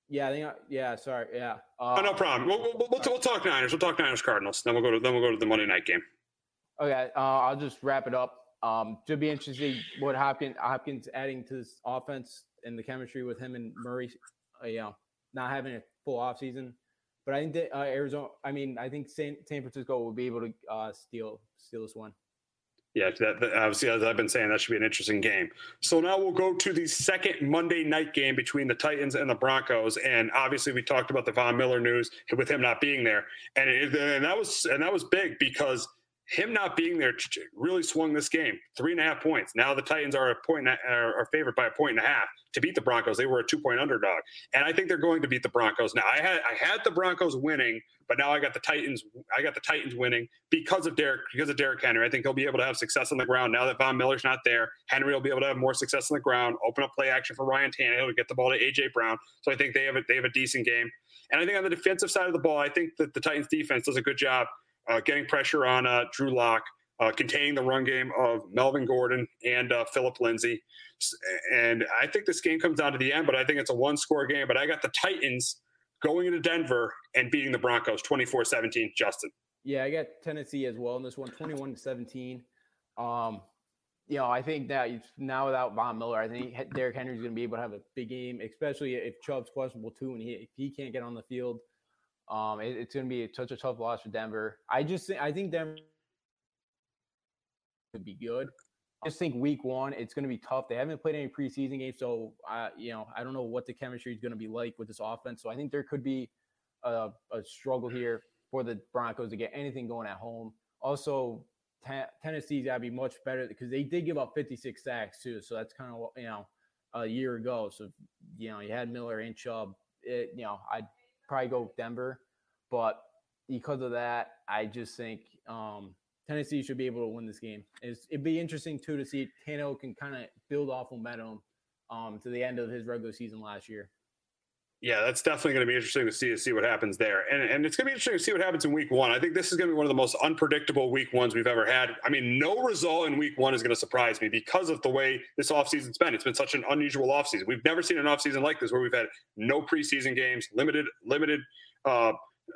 Yeah, I think. I, yeah, sorry. Yeah. Uh, oh, no problem. We'll, we'll, we'll, we'll, talk Niners. We'll talk Niners Cardinals. Then we'll go to then we'll go to the Monday night game. Okay. Uh, I'll just wrap it up. Um, to be interesting what Hopkins Hopkins adding to this offense and the chemistry with him and Murray. Uh, you know, not having a full off season, but I think that uh, Arizona. I mean, I think San, San Francisco will be able to uh, steal steal this one. Yeah, that, that, obviously, as I've been saying, that should be an interesting game. So now we'll go to the second Monday night game between the Titans and the Broncos. And obviously, we talked about the Von Miller news with him not being there, and, it, and that was and that was big because him not being there really swung this game. Three and a half points. Now the Titans are a point are favored by a point and a half to beat the Broncos. They were a two point underdog, and I think they're going to beat the Broncos. Now I had I had the Broncos winning, but now I got the Titans. I got the Titans winning because of Derek because of Derrick Henry. I think he'll be able to have success on the ground now that Von Miller's not there. Henry will be able to have more success on the ground. Open up play action for Ryan Tannehill get the ball to AJ Brown. So I think they have a, they have a decent game. And I think on the defensive side of the ball, I think that the Titans defense does a good job uh, getting pressure on uh, Drew Lock, uh, containing the run game of Melvin Gordon and uh, Phillip Lindsay. And I think this game comes down to the end, but I think it's a one score game. But I got the Titans going into Denver and beating the Broncos 24 17. Justin. Yeah, I got Tennessee as well in this one, 21 17. Um, you know, I think that now without Von Miller, I think Derrick Henry's going to be able to have a big game, especially if Chubb's questionable too, and he, if he can't get on the field. Um, it, it's going to be such a tough loss for Denver. I just think I think Denver could be good. I just think week one it's going to be tough. They haven't played any preseason games, so I you know I don't know what the chemistry is going to be like with this offense. So I think there could be a, a struggle here for the Broncos to get anything going at home. Also, t- Tennessee's got to be much better because they did give up 56 sacks too. So that's kind of you know a year ago. So you know you had Miller and Chubb. It, you know I'd probably go Denver. But because of that, I just think um, Tennessee should be able to win this game. It's, it'd be interesting too to see Tannehill can kind of build off momentum um, to the end of his regular season last year. Yeah, that's definitely going to be interesting to see to see what happens there, and and it's going to be interesting to see what happens in Week One. I think this is going to be one of the most unpredictable Week Ones we've ever had. I mean, no result in Week One is going to surprise me because of the way this offseason's been. It's been such an unusual offseason. We've never seen an offseason like this where we've had no preseason games, limited limited uh,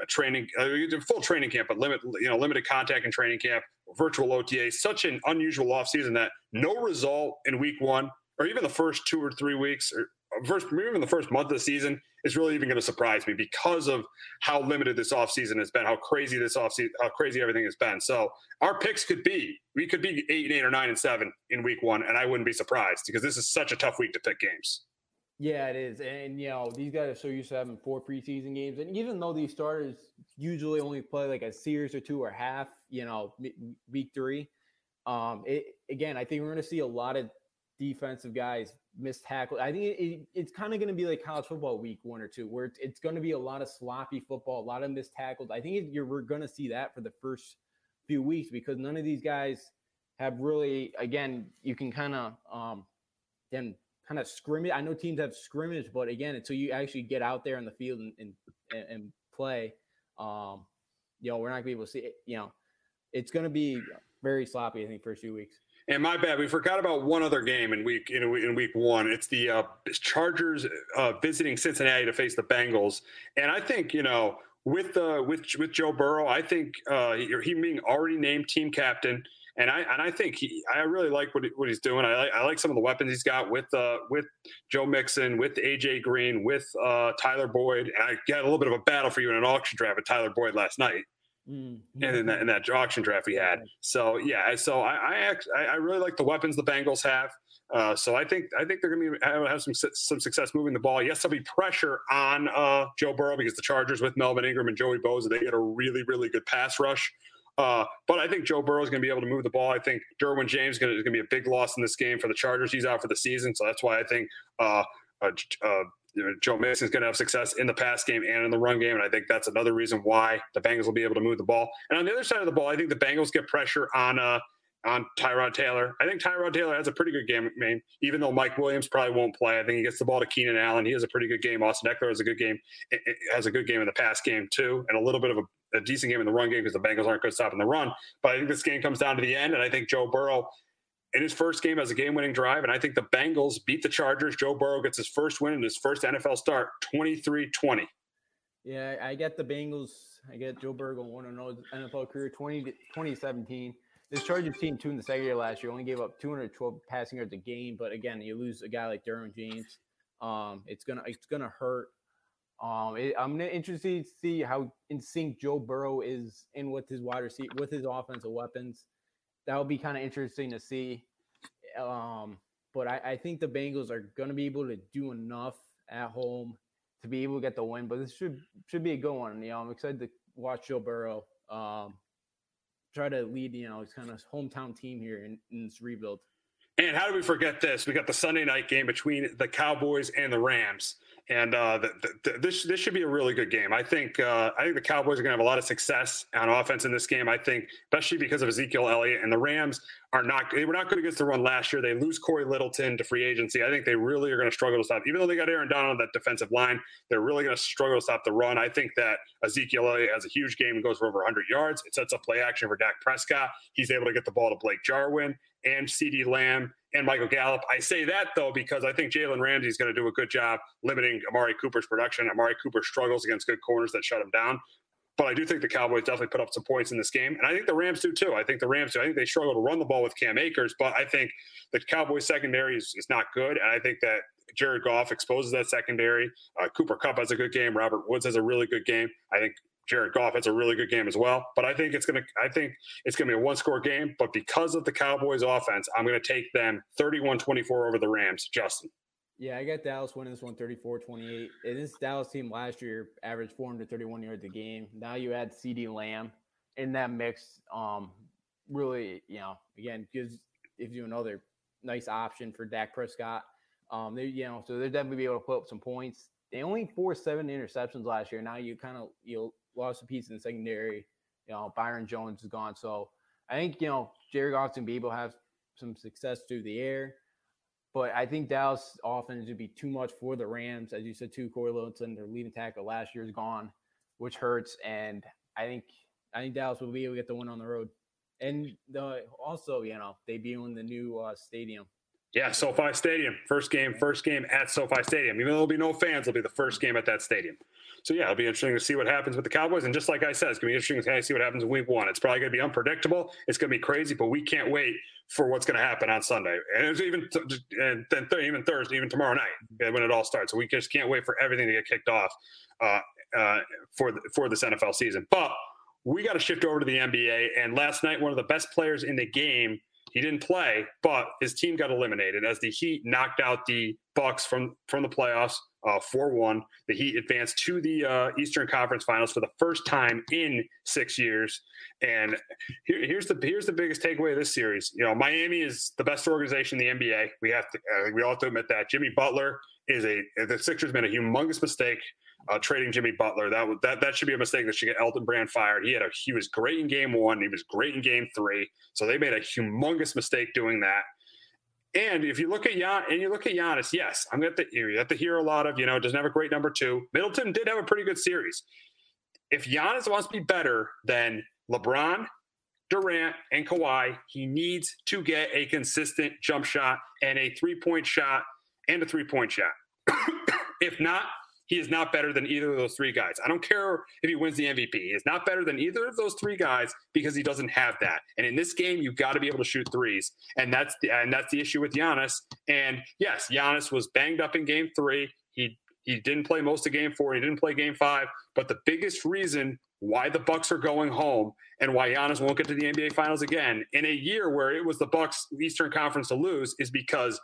training, uh, full training camp, but limit, you know, limited contact in training camp, virtual OTA. Such an unusual offseason that no result in week one, or even the first two or three weeks, or first even the first month of the season is really even going to surprise me because of how limited this offseason has been, how crazy this offseason, how crazy everything has been. So our picks could be we could be eight and eight or nine and seven in week one, and I wouldn't be surprised because this is such a tough week to pick games. Yeah, it is. And, you know, these guys are so used to having four preseason games. And even though these starters usually only play like a series or two or half, you know, week three, um, it, again, I think we're going to see a lot of defensive guys miss tackle. I think it, it, it's kind of going to be like college football week one or two, where it's, it's going to be a lot of sloppy football, a lot of missed tackles. I think you're, we're going to see that for the first few weeks because none of these guys have really, again, you can kind of, um, then kind of scrimmage. I know teams have scrimmage, but again, until you actually get out there in the field and and, and play, um, you know, we're not gonna be able to see it. You know, it's gonna be very sloppy. I think first few weeks. And my bad, we forgot about one other game in week in, in week one. It's the uh, Chargers uh, visiting Cincinnati to face the Bengals, and I think you know with uh, with with Joe Burrow, I think uh, he, he being already named team captain and I and I think he I really like what, he, what he's doing. I like I like some of the weapons he's got with uh with Joe Mixon, with AJ Green, with uh Tyler Boyd. And I got a little bit of a battle for you in an auction draft with Tyler Boyd last night. Mm-hmm. And in that, in that auction draft we had, so yeah, so I I, actually, I really like the weapons the Bengals have. Uh, so I think I think they're going to have, have some some success moving the ball. Yes, there'll be pressure on uh, Joe Burrow because the Chargers with Melvin Ingram and Joey Bosa they get a really really good pass rush. Uh, but I think Joe Burrow is going to be able to move the ball. I think Derwin James is going to be a big loss in this game for the Chargers. He's out for the season, so that's why I think uh, uh, uh Joe Mixon is going to have success in the pass game and in the run game, and I think that's another reason why the Bengals will be able to move the ball. And on the other side of the ball, I think the Bengals get pressure on uh, on Tyrod Taylor. I think Tyrod Taylor has a pretty good game, man. Even though Mike Williams probably won't play, I think he gets the ball to Keenan Allen. He has a pretty good game. Austin Ekeler has a good game. It, it has a good game in the pass game too, and a little bit of a, a decent game in the run game because the Bengals aren't good stopping the run. But I think this game comes down to the end, and I think Joe Burrow in his first game as a game-winning drive, and I think the Bengals beat the Chargers. Joe Burrow gets his first win in his first NFL start, 23-20. Yeah, I get the Bengals. I get Joe Burrow one and zero NFL career 20 2017 this Chargers team, two in the second year last year, only gave up 212 passing yards a game. But again, you lose a guy like Derwin James. Um, it's gonna it's gonna hurt. Um, it, I'm interested to see how in sync Joe Burrow is in with his wide receiver with his offensive weapons. That will be kind of interesting to see. Um, but I, I think the Bengals are going to be able to do enough at home to be able to get the win. But this should should be a good one. You know, I'm excited to watch Joe Burrow. Um, try to lead, you know, his kind of hometown team here in, in this rebuild. And how do we forget this? We got the Sunday night game between the Cowboys and the Rams, and uh, the, the, this this should be a really good game. I think uh, I think the Cowboys are going to have a lot of success on offense in this game. I think, especially because of Ezekiel Elliott and the Rams are not they were not good against the run last year. They lose Cory Littleton to free agency. I think they really are going to struggle to stop, even though they got Aaron Donald on that defensive line. They're really going to struggle to stop the run. I think that Ezekiel Elliott has a huge game and goes for over 100 yards. It sets up play action for Dak Prescott. He's able to get the ball to Blake Jarwin and CeeDee Lamb and Michael Gallup. I say that though because I think Jalen Ramsey is going to do a good job limiting Amari Cooper's production. Amari Cooper struggles against good corners that shut him down. But I do think the Cowboys definitely put up some points in this game. And I think the Rams do too. I think the Rams do. I think they struggle to run the ball with Cam Akers, but I think the Cowboys secondary is, is not good. And I think that Jared Goff exposes that secondary. Uh, Cooper Kupp has a good game. Robert Woods has a really good game. I think Jared Goff has a really good game as well. But I think it's gonna I think it's gonna be a one score game. But because of the Cowboys offense, I'm gonna take them 31-24 over the Rams. Justin. Yeah, I got Dallas winning this one 34 28. And this Dallas team last year averaged 431 yards a game. Now you add CeeDee Lamb in that mix. Um, really, you know, again, gives gives you another nice option for Dak Prescott. Um, they, you know, so they're definitely be able to put up some points. They only forced seven interceptions last year. Now you kind of you lost a piece in the secondary. You know, Byron Jones is gone. So I think, you know, Jerry Goff's going to be able to have some success through the air. But I think Dallas offense would be too much for the Rams. As you said, too, Cory Littleton, their leading tackle last year is gone, which hurts. And I think I think Dallas will be able to get the win on the road. And the, also, you know, they be in the new uh, stadium. Yeah, SoFi Stadium. First game, first game at SoFi Stadium. Even though there'll be no fans, it'll be the first game at that stadium. So yeah, it'll be interesting to see what happens with the Cowboys. And just like I said, it's gonna be interesting to see what happens in week one. It's probably gonna be unpredictable. It's gonna be crazy, but we can't wait for what's gonna happen on Sunday. And it's even and then th- even Thursday, even tomorrow night when it all starts. So we just can't wait for everything to get kicked off uh, uh, for the, for this NFL season. But we got to shift over to the NBA. And last night, one of the best players in the game he didn't play, but his team got eliminated as the Heat knocked out the Bucks from from the playoffs four uh, one. The Heat advanced to the uh, Eastern Conference Finals for the first time in six years. And here, here's the here's the biggest takeaway of this series. You know, Miami is the best organization in the NBA. We have to uh, we all have to admit that. Jimmy Butler is a the Sixers made a humongous mistake uh, trading Jimmy Butler. That that that should be a mistake that should get Elton Brand fired. He had a he was great in game one. He was great in game three. So they made a humongous mistake doing that. And if you look at Jan and you look at Giannis, yes, I'm going to you have to hear a lot of you know doesn't have a great number two. Middleton did have a pretty good series. If Giannis wants to be better than LeBron, Durant, and Kawhi, he needs to get a consistent jump shot and a three point shot and a three point shot. [COUGHS] if not, he is not better than either of those three guys. I don't care if he wins the MVP. He is not better than either of those three guys because he doesn't have that. And in this game, you've got to be able to shoot threes, and that's the, and that's the issue with Giannis. And yes, Giannis was banged up in Game Three. He he didn't play most of Game Four. He didn't play Game Five. But the biggest reason why the Bucks are going home and why Giannis won't get to the NBA Finals again in a year where it was the Bucks Eastern Conference to lose is because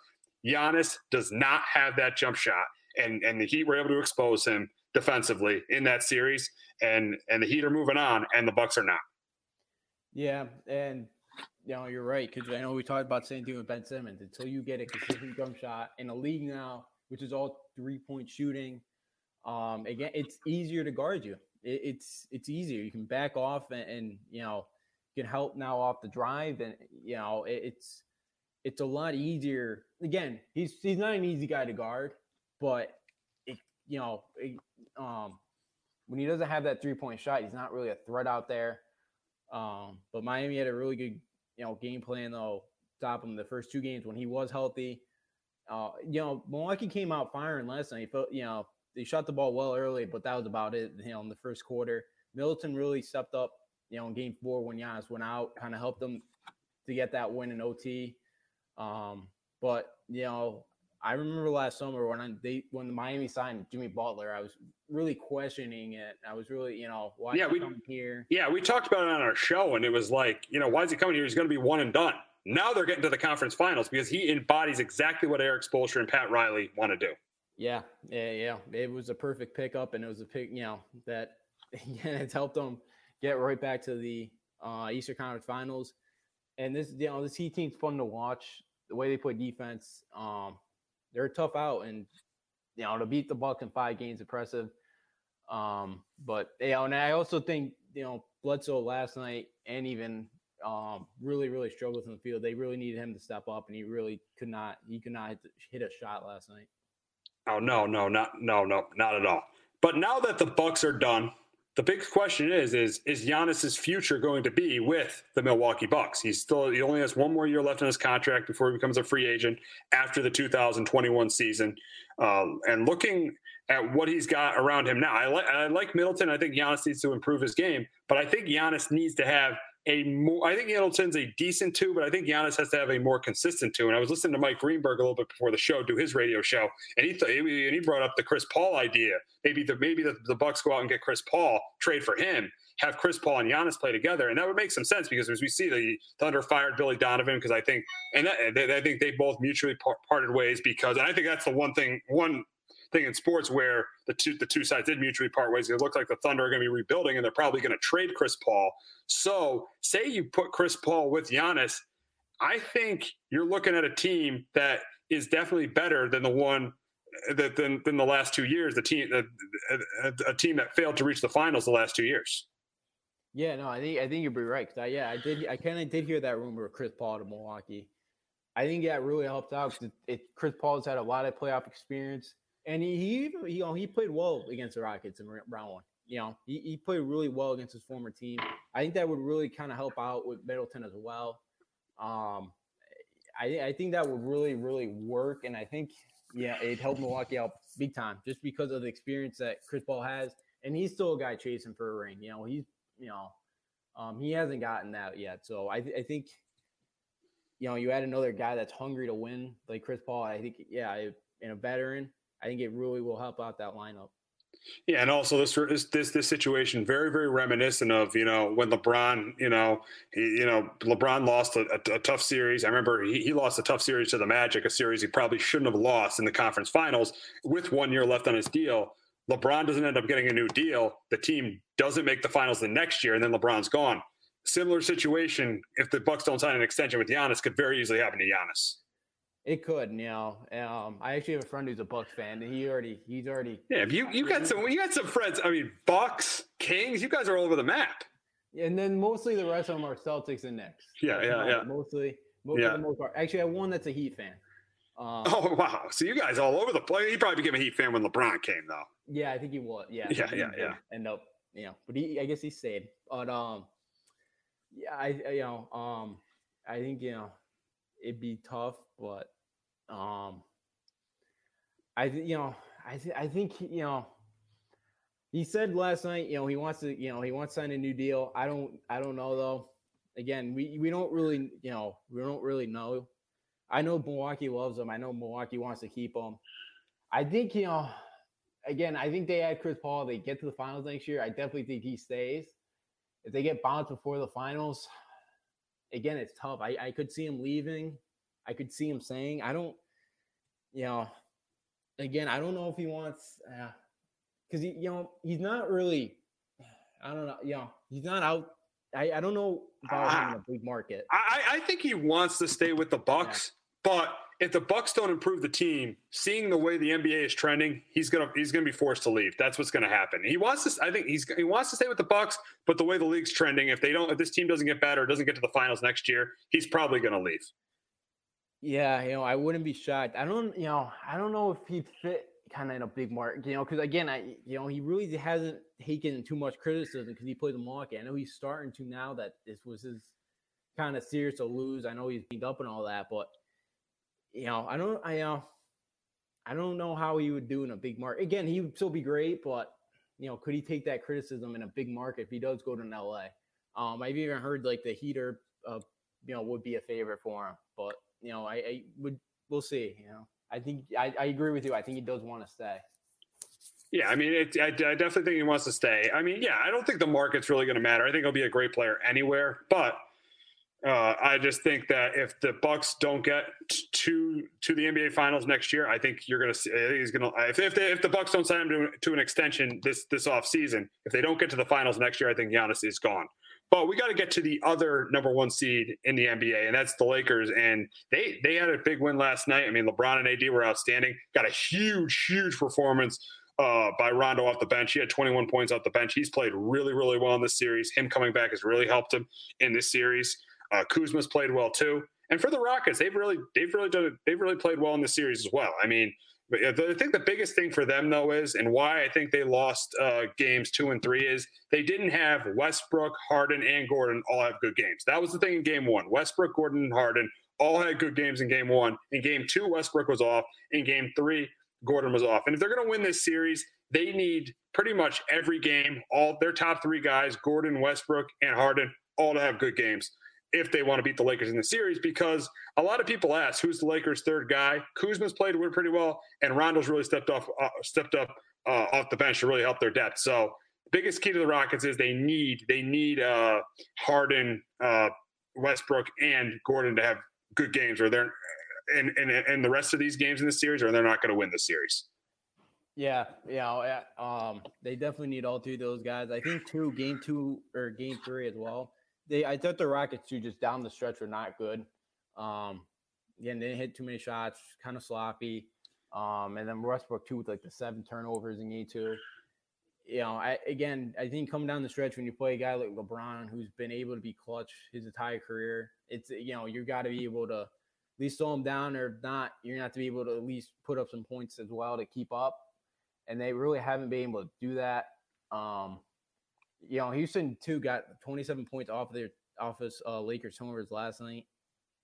Giannis does not have that jump shot and and the Heat were able to expose him defensively in that series, and and the Heat are moving on, and the Bucks are not. Yeah, and you know you're right because I know we talked about same thing with Ben Simmons. Until you get a consistent jump shot in a league now, which is all three point shooting, um, again, it's easier to guard you. It, it's it's easier. You can back off and, and you know can help now off the drive, and you know it, it's it's a lot easier. Again, he's he's not an easy guy to guard, but it, you know, it, um, when he doesn't have that three point shot, he's not really a threat out there. Um, but Miami had a really good, you know, game plan though. Stop him the first two games when he was healthy. Uh, you know, Milwaukee came out firing last night. He Felt, you know, they shot the ball well early, but that was about it. You know, in the first quarter, Middleton really stepped up. You know, in Game Four when Giannis went out, kind of helped them to get that win in OT. Um, but you know, I remember last summer when I, they when Miami signed Jimmy Butler, I was really questioning it. I was really, you know, why yeah, we, here? Yeah, we talked about it on our show, and it was like, you know, why is he coming here? He's going to be one and done. Now they're getting to the conference finals because he embodies exactly what Erik Spoelstra and Pat Riley want to do. Yeah, yeah, yeah. It was a perfect pickup, and it was a pick, you know, that [LAUGHS] yeah, it's helped them get right back to the uh, Eastern Conference Finals. And this, you know, this Heat team's fun to watch the way they play defense. Um, they're tough out, and you know to beat the Bucks in five games, impressive. Um, but you know, and I also think you know Bledsoe last night and even um, really really struggled in the field. They really needed him to step up, and he really could not. He could not hit a shot last night. Oh no, no, not no, no, not at all. But now that the Bucks are done, the big question is is is Giannis's future going to be with the Milwaukee Bucks? He's still he only has one more year left in his contract before he becomes a free agent after the 2021 season. Um, and looking at what he's got around him now, I like I like Middleton. I think Giannis needs to improve his game, but I think Giannis needs to have a more. I think Middleton's a decent two, but I think Giannis has to have a more consistent two. And I was listening to Mike Greenberg a little bit before the show, do his radio show, and he th- and he brought up the Chris Paul idea. Maybe the maybe the, the Bucks go out and get Chris Paul, trade for him, have Chris Paul and Giannis play together, and that would make some sense because as we see, the Thunder fired Billy Donovan because I think, and that, I think they both mutually parted ways because, and I think that's the one thing, one thing in sports where the two the two sides did mutually part ways. It looked like the Thunder are going to be rebuilding, and they're probably going to trade Chris Paul. So, say you put Chris Paul with Giannis, I think you're looking at a team that is definitely better than the one uh, that than, than the last two years. The team, a, a, a team that failed to reach the finals the last two years. Yeah, no, I think I think you'd be right. I, yeah, I did. I kind of did hear that rumor of Chris Paul to Milwaukee. I think that really helped out because Chris Paul's had a lot of playoff experience and he he he, you know, he played well against the Rockets in round one. You know, he, he played really well against his former team. I think that would really kind of help out with Middleton as well. Um, I I think that would really really work, and I think yeah, it helped Milwaukee out big time just because of the experience that Chris Paul has, and he's still a guy chasing for a ring. You know, he's you know, um, he hasn't gotten that yet. So I I think you know, you add another guy that's hungry to win like Chris Paul. I think yeah, and a veteran. I think it really will help out that lineup. Yeah, and also this this this situation very very reminiscent of you know when LeBron you know he, you know LeBron lost a, a, a tough series. I remember he, he lost a tough series to the Magic, a series he probably shouldn't have lost in the conference finals with one year left on his deal. LeBron doesn't end up getting a new deal. The team doesn't make the finals the next year, and then LeBron's gone. Similar situation if the Bucks don't sign an extension with Giannis could very easily happen to Giannis. It could, you know. Um, I actually have a friend who's a Bucks fan, and he already he's already. Yeah, you you got some you got some friends. I mean, Bucks, Kings. You guys are all over the map. And then mostly the rest of them are Celtics and Knicks. Yeah, yeah, yeah. Mostly, most yeah. for the most part. Actually, I have one that's a Heat fan. Um, oh wow! So you guys all over the place. He probably became a Heat fan when LeBron came, though. Yeah, I think he was. Yeah, yeah, yeah, yeah. End up, you know, but he, I guess he stayed. But um, yeah, I, you know, um, I think you know, it'd be tough, but um, I you know I th- I think you know he said last night you know he wants to you know he wants to sign a new deal. I don't I don't know though. Again, we we don't really you know we don't really know. I know Milwaukee loves him. I know Milwaukee wants to keep him. I think you know. Again, I think they add Chris Paul. They get to the finals next year. I definitely think he stays. If they get bounced before the finals, again, it's tough. I, I could see him leaving. I could see him saying, I don't, you know, again, I don't know if he wants, because uh, he, you know, he's not really, I don't know, you know, he's not out I, I don't know about him in a big market. I, I think he wants to stay with the Bucks, yeah. but if the Bucks don't improve the team, seeing the way the NBA is trending, he's gonna he's gonna be forced to leave. That's what's gonna happen. He wants to. I think he's he wants to stay with the Bucks, but the way the league's trending, if they don't, if this team doesn't get better, doesn't get to the finals next year, he's probably gonna leave. Yeah, you know, I wouldn't be shocked. I don't, you know, I don't know if he'd fit kind of in a big market, you know, because again, I, you know, he really hasn't taken too much criticism because he played the market. I know he's starting to now that this was his kind of serious to lose. I know he's beat up and all that, but you know, I don't, I, uh, I don't know how he would do in a big market. Again, he would still be great, but you know, could he take that criticism in a big market if he does go to LA? Um, I've even heard like the heater, uh, you know, would be a favorite for him, but you know, I, I would, we'll see, you know. I think I, I agree with you. I think he does want to stay. Yeah, I mean, it, I, I, definitely think he wants to stay. I mean, yeah, I don't think the market's really going to matter. I think he'll be a great player anywhere, but uh, I just think that if the Bucks don't get to to the NBA Finals next year, I think you're going to see. I think he's going to if if, they, if the Bucks don't sign him to, to an extension this this off season, if they don't get to the finals next year, I think Giannis is gone. But we got to get to the other number one seed in the NBA, and that's the Lakers. And they they had a big win last night. I mean, LeBron and AD were outstanding. Got a huge, huge performance uh, by Rondo off the bench. He had 21 points off the bench. He's played really, really well in this series. Him coming back has really helped him in this series. Uh, Kuzma's played well too. And for the Rockets, they've really they've really done they've really played well in this series as well. I mean, but I think the biggest thing for them though is, and why I think they lost uh, games two and three is they didn't have Westbrook, Harden, and Gordon all have good games. That was the thing in game one. Westbrook, Gordon, and Harden all had good games in game one. In game two, Westbrook was off. In game three, Gordon was off. And if they're going to win this series, they need pretty much every game, all their top three guys, Gordon, Westbrook, and Harden, all to have good games if they want to beat the Lakers in the series because a lot of people ask who's the Lakers' third guy. Kuzma's played pretty well, and Rondo's really stepped off uh, stepped up uh, off the bench to really help their depth. So biggest key to the Rockets is they need they need uh, Harden, uh, Westbrook, and Gordon to have good games, or they're and and and the rest of these games in the series, or they're not going to win the series. Yeah, yeah, um, they definitely need all three of those guys. I think two, game two or game three as well they I thought the Rockets too just down the stretch were not good. Um, again, they didn't hit too many shots, kind of sloppy. Um, and then Westbrook too with like the seven turnovers in game two. You know, I again I think coming down the stretch when you play a guy like LeBron who's been able to be clutch his entire career, it's you know, you gotta be able to at least slow him down or not, you're gonna have to be able to at least put up some points as well to keep up. And they really haven't been able to do that. Um, you know, Houston too got 27 points off their office uh, Lakers homers last night.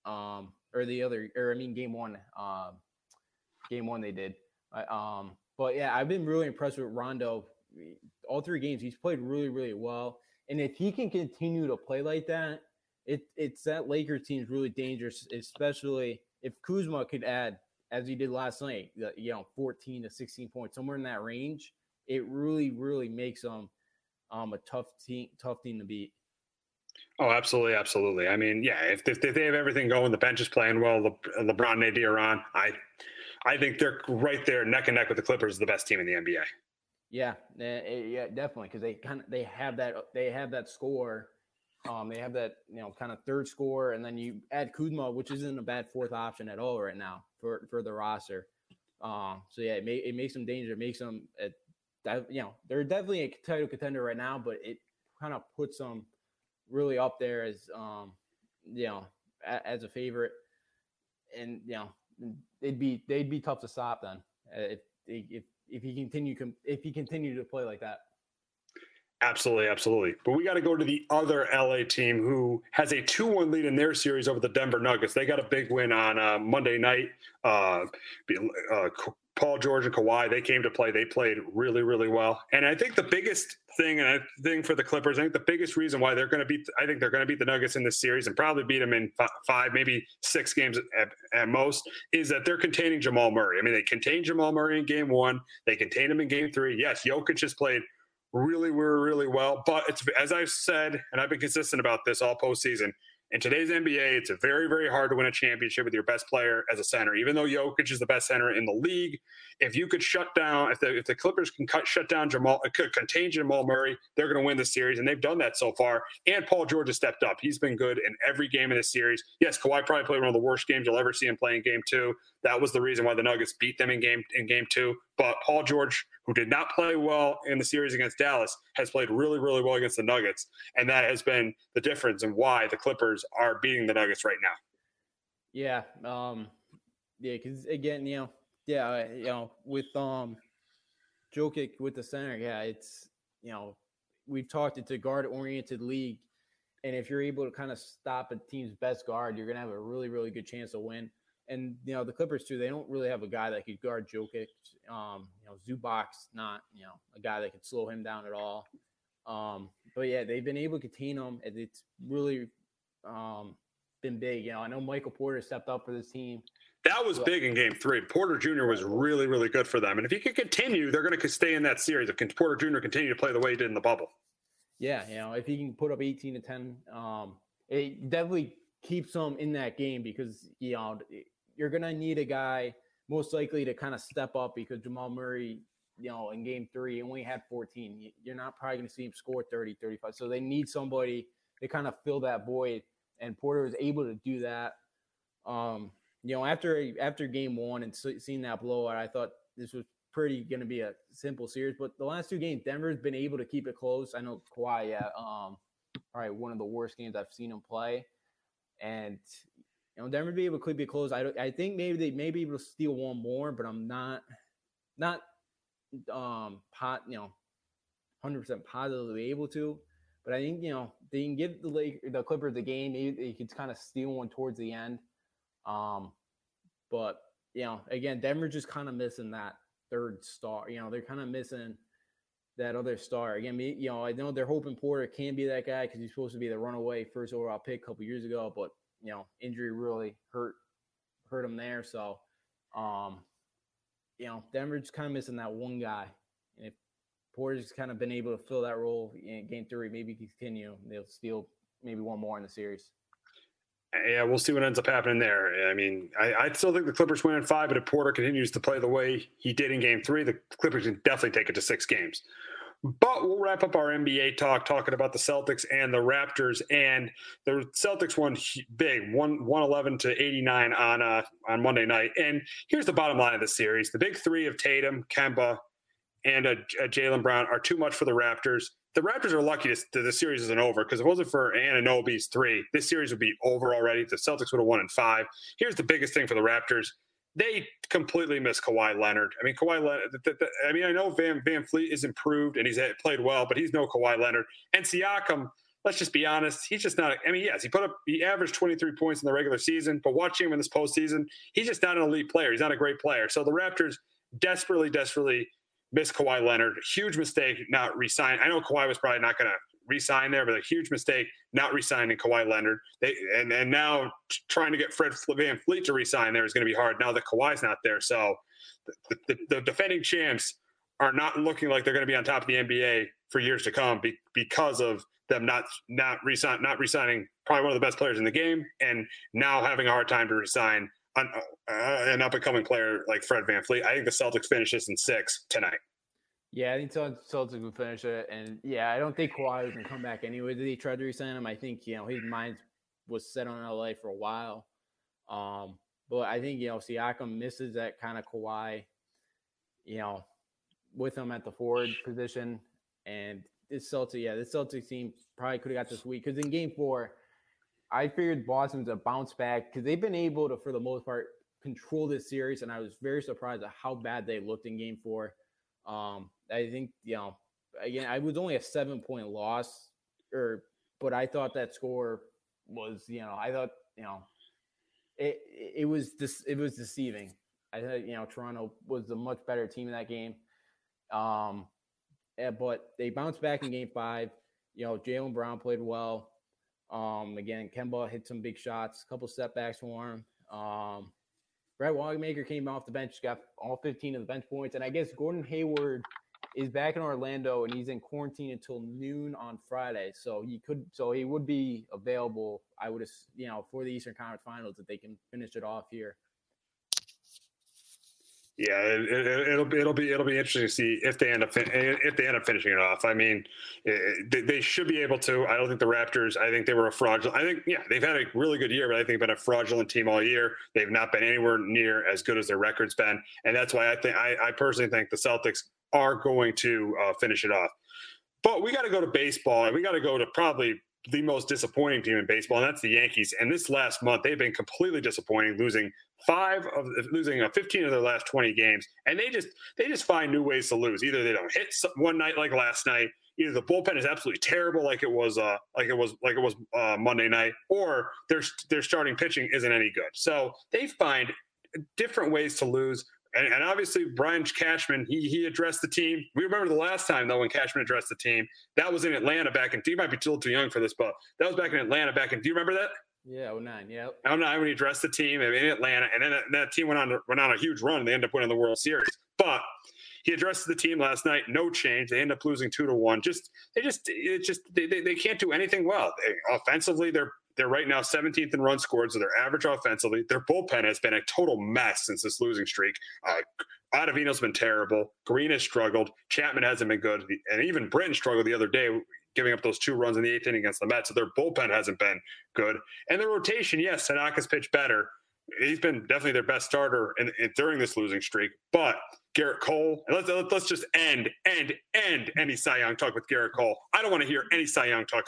Um, or the other, or I mean, game one. Um, game one they did. Um, but yeah, I've been really impressed with Rondo. All three games, he's played really, really well. And if he can continue to play like that, it it's that Lakers team is really dangerous, especially if Kuzma could add, as he did last night, you know, 14 to 16 points, somewhere in that range. It really, really makes them um, a tough team, tough team to beat. Oh, absolutely, absolutely. I mean, yeah, if, if, they have everything going, the bench is playing well, Le, LeBron and AD are on. I, I think they're right there, neck and neck with the Clippers, is the best team in the NBA. Yeah, yeah, definitely, because they kind of they have that they have that score, um, they have that you know kind of third score, and then you add Kuzma, which isn't a bad fourth option at all right now for for the roster. Um, so yeah, it, may, it makes them dangerous. It makes them you know they're definitely a title contender right now, but it kind of puts them really up there as um you know a, as a favorite, and you know they'd be they'd be tough to stop then uh, if if if he continue if he continue to play like that. Absolutely, absolutely. But we got to go to the other LA team who has a 2 1 lead in their series over the Denver Nuggets. They got a big win on uh, Monday night. Uh, uh, Paul George and Kawhi, they came to play. They played really, really well. And I think the biggest thing, and I think for the Clippers, I think the biggest reason why they're going to beat, I think they're going to beat the Nuggets in this series and probably beat them in five, maybe six games at, at, most, is that they're containing Jamal Murray. I mean, they contained Jamal Murray in game one. They contained him in game three. Yes, Jokic has played really, really, really well. But it's as I've said, and I've been consistent about this all postseason. In today's NBA, it's very, very hard to win a championship with your best player as a center. Even though Jokic is the best center in the league, if you could shut down, if the, if the Clippers can cut, shut down Jamal, uh, could contain Jamal Murray, they're going to win the series, and they've done that so far. And Paul George has stepped up; he's been good in every game in this series. Yes, Kawhi probably played one of the worst games you'll ever see him play in Game Two. That was the reason why the Nuggets beat them in game in Game Two. But Paul George, who did not play well in the series against Dallas, has played really, really well against the Nuggets, and that has been the difference in why the Clippers are beating the Nuggets right now. Yeah, um, yeah, because again, you know, yeah, you know, with um, Jokic with the center, yeah, it's you know, we've talked it's a guard-oriented league, and if you're able to kind of stop a team's best guard, you're gonna have a really, really good chance to win. And you know, the Clippers too, they don't really have a guy that could guard Jokic. Um, you know, Zubac, not you know a guy that could slow him down at all. Um, but yeah, they've been able to contain him, and it's really um, been big. You know, I know Michael Porter stepped up for this team. That was big in game three. Porter Jr. was really, really good for them. And if he can continue, they're going to stay in that series. If Porter Jr. continue to play the way he did in the bubble. Yeah, you know, if he can put up 18 to 10, um, it definitely keeps them in that game because, you know, you're going to need a guy most likely to kind of step up because Jamal Murray, you know, in game three only had 14. You're not probably going to see him score 30, 35. So they need somebody to kind of fill that void. And Porter was able to do that. Um, you know, after after game one and seeing that blowout, I thought this was pretty going to be a simple series. But the last two games, Denver's been able to keep it close. I know Kawhi, yeah, um, all right, one of the worst games I've seen him play, and know, Denver be able to it close. I I think maybe they may be able to steal one more, but I'm not not um pot you know, hundred percent positively able to. But I think you know they can give the Lake the Clippers the game. Maybe they could kind of steal one towards the end. Um, but you know, again, Denver just kind of missing that third star. You know, they're kind of missing that other star. Again, you know, I know they're hoping Porter can be that guy because he's supposed to be the runaway first overall pick a couple years ago, but you know, injury really hurt hurt him there. So, um, you know, Denver's kind of missing that one guy. And if Porter's kind of been able to fill that role in game three, maybe continue, they'll steal maybe one more in the series yeah, we'll see what ends up happening there. I mean, I, I, still think the Clippers win in five, but if Porter continues to play the way he did in game three, the Clippers can definitely take it to six games. But we'll wrap up our NBA talk talking about the Celtics and the Raptors. And the Celtics won big, one 111 to 89 on uh, on Monday night. And here's the bottom line of the series: the big three of Tatum, Kemba, and Jaylen Brown are too much for the Raptors the Raptors are lucky that the series isn't over because if it wasn't for Anunoby's three, this series would be over already. The Celtics would have won in five. Here's the biggest thing for the Raptors. They completely miss Kawhi Leonard. I mean, Kawhi Leonard. I mean, I know Van VanVleet is improved and he's played well, but he's no Kawhi Leonard. And Siakam, let's just be honest, he's just not. I mean, yes, he put up, he averaged 23 points in the regular season, but watching him in this postseason, he's just not an elite player. He's not a great player. So the Raptors desperately, desperately miss Kawhi Leonard. Huge mistake not resign. I know Kawhi was probably not going to resign there, but a huge mistake not resigning Kawhi Leonard. They and and now trying to get Fred VanVleet to resign there is going to be hard now that Kawhi's not there. So the, the, the, defending champs are not looking like they're going to be on top of the NBA for years to come be, because of them not not resign not resigning probably one of the best players in the game and now having a hard time to resign an, uh, an up and coming player like Fred VanVleet. I think the Celtics finish this in six tonight. Yeah, I think Celtics will finish it. And yeah, I don't think Kawhi to come back anyway. Did he try to resign him? I think, you know, his mind was set on LA for a while. Um, but I think, you know, Siakam misses that kind of Kawhi, you know, with him at the forward position. And this Celtics, yeah, this Celtics team probably could have got this week because in game four, I figured Boston's a bounce back because they've been able to, for the most part, control this series. And I was very surprised at how bad they looked in game four. Um, I think, you know, again, I was only a seven point loss, or but I thought that score was, you know, I thought, you know, it it was this it was deceiving. I thought, you know, Toronto was a much better team in that game. Um, eh, but they bounced back in game five. You know, Jaylen Brown played well. Um, again, Kemba hit some big shots, a couple setbacks for him. Um, Brett Wanamaker came off the bench, got all 15 of the bench points, and I guess Gordon Hayward is back in Orlando and he's in quarantine until noon on Friday. So he could, so he would be available. I would, you know, for the Eastern Conference Finals if they can finish it off here. Yeah, it, will be it'll be it'll be interesting to see if they end up if they end up finishing it off. I mean, it, they should be able to. I don't think the Raptors. I think they were a fraudulent. I think yeah, they've had a really good year, but I think been a fraudulent team all year. They've not been anywhere near as good as their record's been, and that's why I think I, I personally think the Celtics are going to uh, finish it off. But we got to go to baseball, and we got to go to probably the most disappointing team in baseball, and that's the Yankees. And this last month, they've been completely disappointing, losing five of losing a 15 of their last 20 games, and they just they just find new ways to lose. Either they don't hit one night like last night, either the bullpen is absolutely terrible like it was uh like it was like it was uh, Monday night, or their their starting pitching isn't any good. So they find different ways to lose and, and, obviously Brian Cashman, he he addressed the team. We remember the last time though when Cashman addressed the team. That was in Atlanta back in. You might be still too young for this, but that was back in Atlanta back in. Do you remember that? Yeah, 09, yeah. 09 when he addressed the team in Atlanta, and then that, that team went on went on a huge run. and They ended up winning the World Series, but he addressed the team last night. No change. They end up losing two to one. Just they just it just they, they, they can't do anything well. They, offensively, they're they're right now 17th in run scored, so they're average offensively. Their bullpen has been a total mess since this losing streak. Uh, Ottavino's been terrible. Green has struggled. Chapman hasn't been good, and even Britton struggled the other day, giving up those two runs in the eighth inning against the Mets. So their bullpen hasn't been good, and the rotation, yes, Tanaka's pitched better. He's been definitely their best starter in, in, during this losing streak, but Gerrit Cole. let's let's just end end end any Cy Young talk with Gerrit Cole. I don't want to hear any Cy Young talk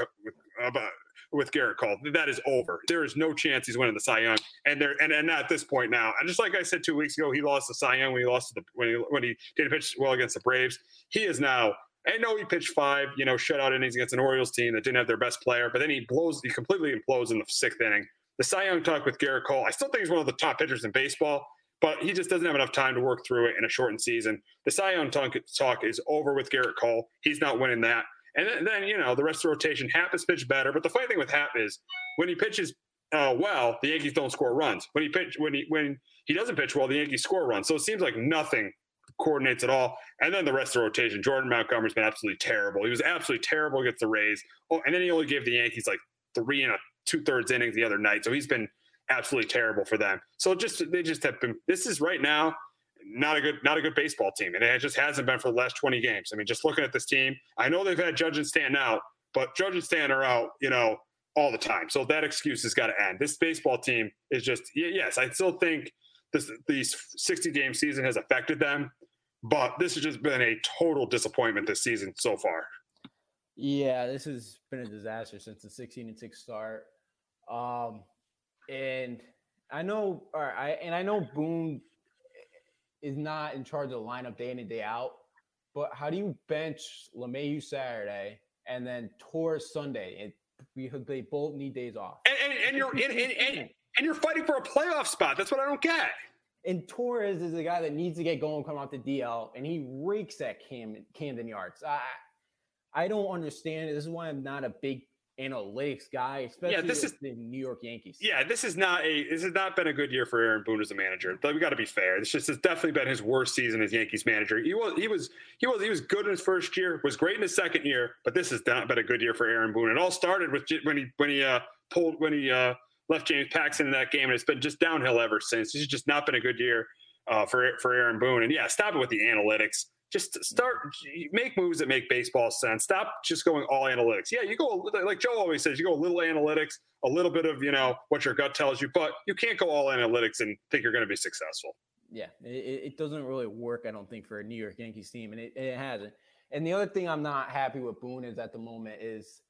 about with Gerrit Cole. That is over. There is no chance he's winning the Cy Young. And there and, and at this point now, and just like I said two weeks ago, he lost the Cy Young when he lost the when he when he didn't pitch well against the Braves. He is now. I know he pitched five, you know, shutout innings against an Orioles team that didn't have their best player, but then he blows, he completely implodes in the sixth inning. The Cy Young talk with Gerrit Cole, I still think he's one of the top pitchers in baseball, but he just doesn't have enough time to work through it in a shortened season. The Cy Young talk, talk is over with Gerrit Cole. He's not winning that. And then, then, you know, the rest of the rotation, Happ has pitched better. But the funny thing with Happ is when he pitches uh, well, the Yankees don't score runs. When he pitch when he when he doesn't pitch well, the Yankees score runs. So it seems like nothing coordinates at all. And then the rest of the rotation, Jordan Montgomery's been absolutely terrible. He was absolutely terrible against the Rays. Oh, and then he only gave the Yankees like three and a two thirds innings the other night. So he's been absolutely terrible for them. So just they just have been. This is right now not a good not a good baseball team, and it just hasn't been for the last 20 games. I mean, just looking at this team, I know they've had Judge and Stan out, but Judge and Stan are out, you know, all the time. So that excuse has got to end. This baseball team is just yes, I still think this these 60 game season has affected them, but this has just been a total disappointment this season so far. Yeah, this has been a disaster since the 16 and 6 start. Um, and I know, all right, I, and I know Boone is not in charge of the lineup day in and day out. But how do you bench LeMahieu Saturday and then Torres Sunday? It, because they both need days off. And, and, and you're and, and, and, you're fighting for a playoff spot. That's what I don't get. And Torres is a guy that needs to get going, come out the DL, and he rakes at Cam, Camden Yards. I I don't understand. This is why I'm not a big analytics guy, especially yeah, this is, the New York Yankees. Yeah, this is not a this has not been a good year for Aaron Boone as a manager. But we got to be fair. This just has definitely been his worst season as Yankees manager. He was he was he was he was good in his first year, was great in his second year, but this has not been a good year for Aaron Boone. It all started with when he when he uh, pulled when he uh, left James Paxton in that game, and it's been just downhill ever since. It's just not been a good year uh, for for Aaron Boone. And yeah, stop it with the analytics just start make moves that make baseball sense. Stop just going all analytics. Yeah, you go like Joe always says, you go a little analytics, a little bit of you know what your gut tells you, but you can't go all analytics and think you're going to be successful. Yeah, it, it, doesn't really work. I don't think for a New York Yankees team, and it, it hasn't. And the other thing I'm not happy with Boone is at the moment is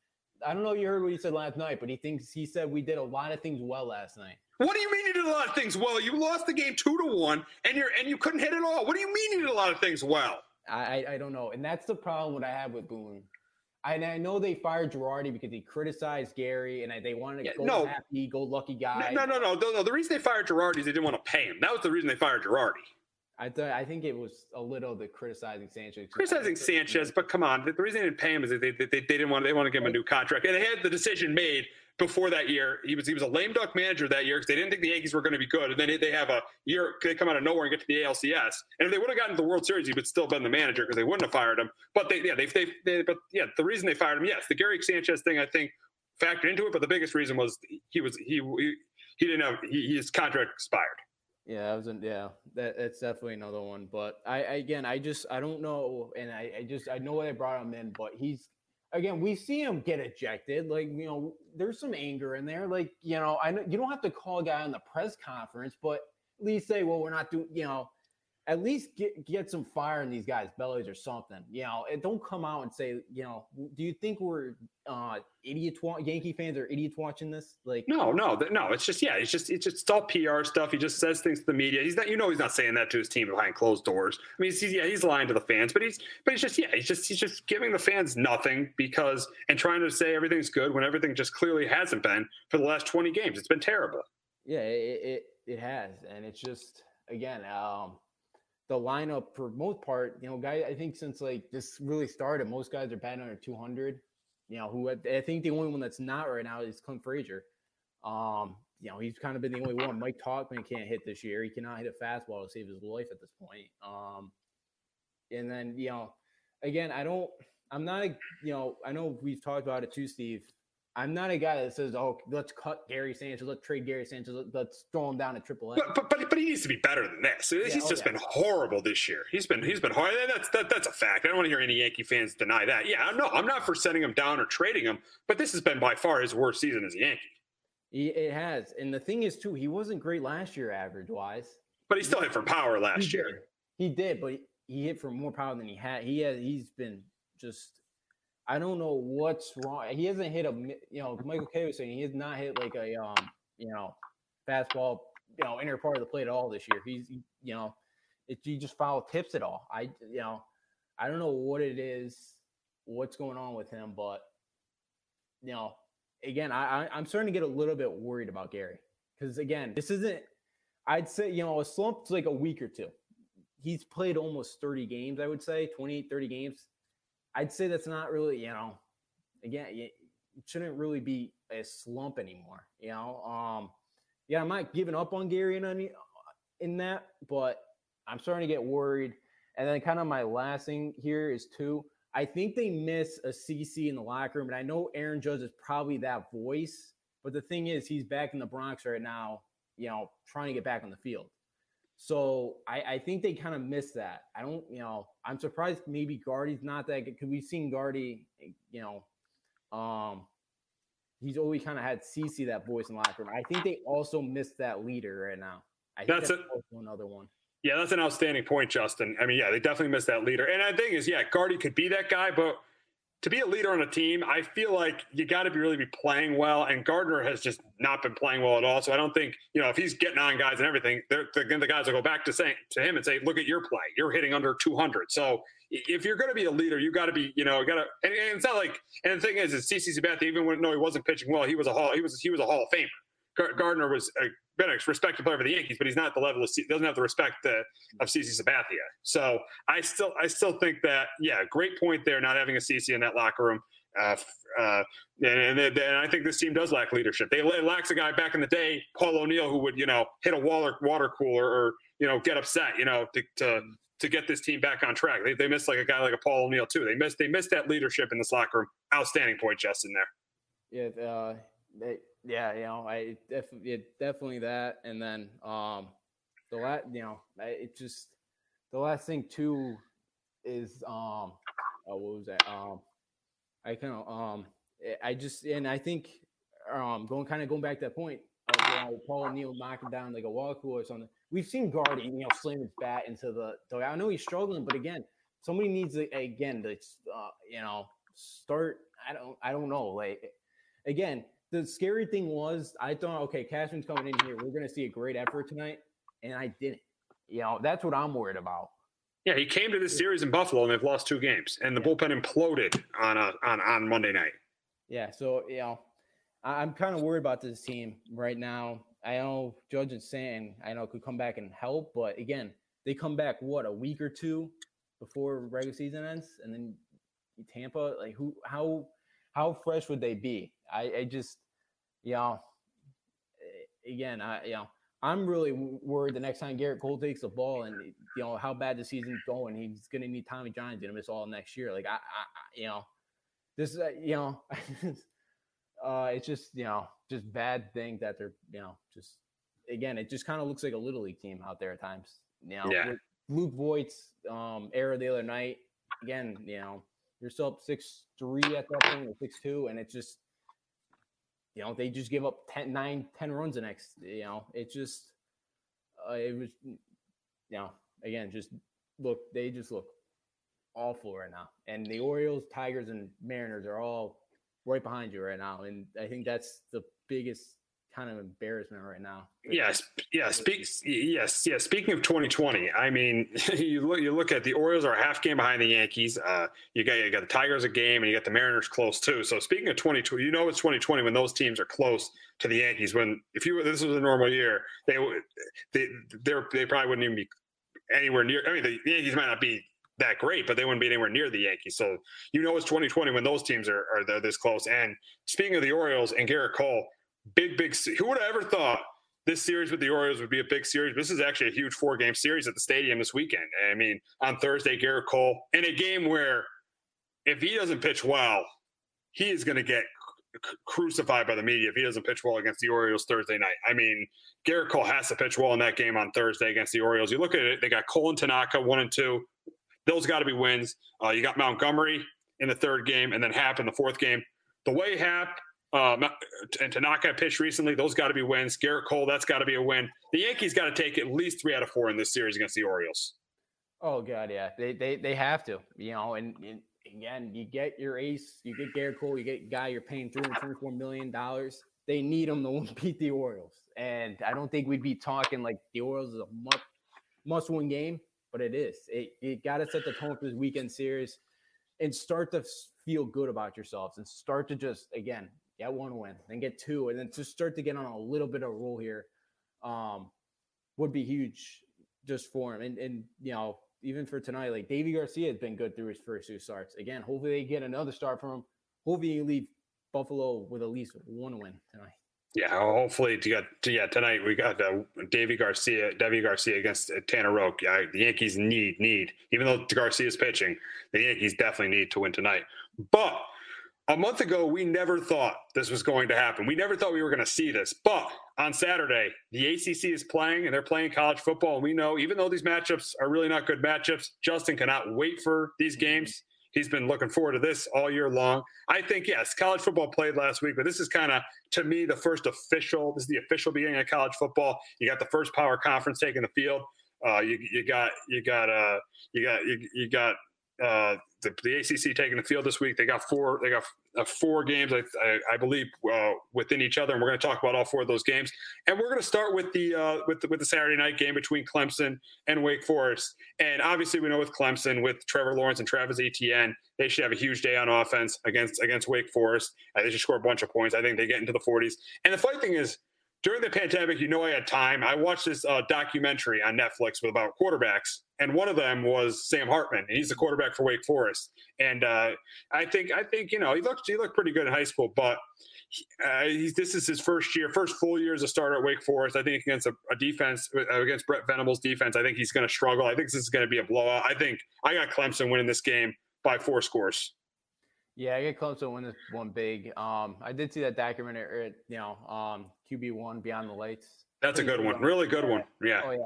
I don't know if you heard what he said last night, but he thinks he said we did a lot of things well last night. What do you mean you did a lot of things well? You lost the game two to one, and you're and you couldn't hit it all. What do you mean you did a lot of things well? I, I don't know. And that's the problem what I have with Boone. And I know they fired Girardi because he criticized Gary and they wanted to yeah, go no. happy, go lucky guy. No, no, no, no, no. The reason they fired Girardi is they didn't want to pay him. That was the reason they fired Girardi. I th- I think it was a little the criticizing Sanchez. Criticizing Sanchez, but come on, the reason they didn't pay him is they, they, they, they didn't want they want to give him a new contract, and they had the decision made before that year. He was he was a lame duck manager that year because they didn't think the Yankees were going to be good, and then they have a year they come out of nowhere and get to the ALCS. And if they would have gotten to the World Series, he would still been the manager because they wouldn't have fired him. But they yeah they, they they but yeah the reason they fired him yes the Gary Sanchez thing I think factored into it, but the biggest reason was he was he he, he didn't have he, his contract expired. Yeah, that was not yeah, that, that's definitely another one. But I again, I just I don't know, and I, I just I know why they brought him in, but he's again, we see him get ejected. Like you know, there's some anger in there. Like you know, I know you don't have to call a guy on the press conference, but at least say, well, we're not doing. You know, at least get get some fire in these guys' bellies or something. You know, and don't come out and say, you know, do you think we're uh idiots Yankee fans are idiots watching this? Like, no, no, no. It's just yeah, it's just it's just it's all PR stuff. He just says things to the media. He's not, you know, he's not saying that to his team behind closed doors. I mean, he's, yeah, he's lying to the fans, but he's but he's just yeah, he's just he's just giving the fans nothing because and trying to say everything's good when everything just clearly hasn't been for the last twenty games. It's been terrible. Yeah, it it, it has, and it's just again. um the lineup for most part, you know, guy, I think since like this really started, most guys are batting under 200. You know, who I think the only one that's not right now is Clint Frazier. Um, you know, he's kind of been the only one. Mike Tauchman can't hit this year. He cannot hit a fastball to save his life at this point. Um, and then, you know, again, I don't, I'm not, a, you know, I know we've talked about it too, Steve. I'm not a guy that says, "Oh, let's cut Gary Sanchez, let's trade Gary Sanchez, let's throw him down to Triple A." But, but but he needs to be better than this. Yeah, he's oh, just yeah. been horrible this year. He's been he's been horrible. That's that, that's a fact. I don't want to hear any Yankee fans deny that. Yeah, no, I'm not for sending him down or trading him, but this has been by far his worst season as a Yankee. It has, and the thing is too, he wasn't great last year average wise. But he still hit for power last he year. He did, but he hit for more power than he had. He has he's been just I don't know what's wrong. He hasn't hit a, you know, Michael Kay was saying he has not hit like a, um, you know, fastball, you know, inner part of the plate at all this year. He's, you know, it, he just foul tips it all. I, you know, I don't know what it is, what's going on with him, but, you know, again, I, I I'm starting to get a little bit worried about Gary because again, this isn't. I'd say you know a slump's like a week or two. He's played almost 30 games, I would say 28, 30 games I'd say that's not really, you know, again, it shouldn't really be a slump anymore. You know, um, yeah, I'm not giving up on Gary in any in that, but I'm starting to get worried. And then kind of my last thing here is two. I think they miss a CC in the locker room, and I know Aaron Judge is probably that voice. But the thing is, he's back in the Bronx right now, you know, trying to get back on the field. So I, I think they kind of miss that. I don't, you know, I'm surprised maybe Gardy's not that good because we've seen Gardy, you know, um, he's always kind of had CC that voice in the locker room. I think they also missed that leader right now. I that's, that's a, another one. Yeah, that's an outstanding point, Justin. I mean, yeah, they definitely missed that leader. And the thing is, yeah, Guardy could be that guy, but to be a leader on a team, I feel like you got to be really be playing well. And Gardner has just not been playing well at all. So I don't think you know if he's getting on guys and everything, they're, the guys will go back to saying to him and say, "Look at your play. You're hitting under 200." So if you're going to be a leader, you got to be, you know, got to. And, and, it's not like. And the thing is, is CC Sabathia, even when no, he wasn't pitching well, he was a hall. He was he was a Hall of Famer. Gardner was a, been a respected player for the Yankees, but he's not the level of doesn't have the respect of CC Sabathia. So I still I still think that yeah, great point there, not having a CC in that locker room. Uh, uh, and, and, and, I think this team does lack leadership. They lacks a guy back in the day, Paul O'Neill, who would you know hit a water water cooler or you know get upset, you know, to to, to get this team back on track. They they missed like a guy like a Paul O'Neill too. They missed they missed that leadership in this locker room. Outstanding point, Justin. There. Yeah, uh, they, yeah, you know, I definitely definitely that, and then um, the last, you know, it just the last thing too is um, oh, what was that? Um, I kind of um eh, I just and I think um going kind of going back to that point of you know, Paul O'Neill knocking down like a wall or something. We've seen Gardy, you know, slam his bat into the. I know he's struggling, but again, somebody needs to again to uh, you know start. I don't I don't know. Like again, the scary thing was I thought okay, Cashman's coming in here. We're gonna see a great effort tonight, and I didn't. You know, that's what I'm worried about. Yeah, he came to this series in Buffalo and they've lost two games, and the yeah. bullpen imploded on a, on on Monday night. Yeah, so you know, I'm kind of worried about this team right now. I know Judge and Stanton, I know could come back and help, but again, they come back what a week or two before regular season ends, and then Tampa, like who, how, how fresh would they be? I, I just, you know, again, I you know, I'm really worried the next time Gerrit Cole takes the ball and you know how bad the season's going, he's going to need Tommy John's going to miss all next year. Like I, I, you know, this, uh, you know, [LAUGHS] uh, it's just you know just bad thing that they're you know just again it just kind of looks like a little league team out there at times. You know, yeah. Luke Voit's um, error the other night. Again, you know, you're still up six three at that point or six two, and it's just you know they just give up 10, 9, 10 runs the next. You know, it just uh, it was you know again just look they just look awful right now, and the Orioles, Tigers, and Mariners are all right behind you right now, and I think that's the biggest kind of embarrassment right now. Yes, yeah. Speak, yes, yeah. Speaking of 2020, I mean, [LAUGHS] you look you look at the Orioles are a half game behind the Yankees. Uh, you got you got the Tigers a game, and you got the Mariners close too. So speaking of 2020, you know it's 2020 when those teams are close to the Yankees. When if you this was a normal year, they would they they they probably wouldn't even be anywhere near. I mean, the Yankees might not be that great, but they wouldn't be anywhere near the Yankees. So you know it's 2020 when those teams are, are this close. And speaking of the Orioles and Gerrit Cole, big, big. Who would have ever thought this series with the Orioles would be a big series? This is actually a huge four game series at the stadium this weekend. I mean, on Thursday, Gerrit Cole in a game where if he doesn't pitch well, he is going to get crucified by the media if he doesn't pitch well against the Orioles Thursday night. I mean, Gerrit Cole has to pitch well in that game on Thursday against the Orioles. You look at it, they got Cole and Tanaka one and two. Those got to be wins. Uh, you got Montgomery in the third game and then Happ in the fourth game. The way Happ um, and Tanaka pitched recently. Those got to be wins. Gerrit Cole, that's got to be a win. The Yankees got to take at least three out of four in this series against the Orioles. Oh God, yeah, they they they have to, you know. And, and again, you get your ace, you get Gerrit Cole, you get guy you're paying three hundred twenty-four million dollars. They need him to [LAUGHS] beat the Orioles, and I don't think we'd be talking like the Orioles is a must must-win game, but it is. It you got to set the tone for this weekend series and start to feel good about yourselves and start to just again get one win, then get two, and then to start to get on a little bit of a roll here, um, would be huge just for him. And and you know, even for tonight, like Deivi Garcia has been good through his first two starts. Again, hopefully they get another start from him. Hopefully you leave Buffalo with at least one win tonight. Yeah, hopefully to get to, yeah tonight we got uh, Deivi Garcia, Deivi Garcia against uh, Tanner Roark. Yeah, the Yankees need need even though Garcia is pitching, the Yankees definitely need to win tonight. But a month ago, we never thought this was going to happen. We never thought we were going to see this. But on Saturday, the ACC is playing and they're playing college football. And we know, even though these matchups are really not good matchups, Justin cannot wait for these mm-hmm. games. He's been looking forward to this all year long. I think, yes, college football played last week, but this is kind of, to me, the first official, this is the official beginning of college football. You got the first power conference taking the field. Uh, you, you got, you got, uh, you got, you, you got uh, the, the, ACC taking the field this week. They got four. They got uh, four games, I, I, I believe, uh, within each other, and we're going to talk about all four of those games. And we're going to start with the uh, with the, with the Saturday night game between Clemson and Wake Forest. And obviously, we know with Clemson, with Trevor Lawrence and Travis Etienne, they should have a huge day on offense against against Wake Forest. Uh, they should score a bunch of points. I think they get into the 40s. And the funny thing is, during the pandemic, you know, I had time. I watched this uh, documentary on Netflix with about quarterbacks, and one of them was Sam Hartman. He's the quarterback for Wake Forest, and uh, I think I think you know he looked he looked pretty good in high school, but uh, this is his first year, first full year as a starter at Wake Forest. I think against a, a defense uh, against Brent Venables' defense, I think he's going to struggle. I think this is going to be a blowout. I think I got Clemson winning this game by four scores. Yeah, I get Clemson win this one big. Um, I did see that documentary, you know, um, QB one Beyond the Lights. That's a good one. Really good one. Yeah. Oh yeah.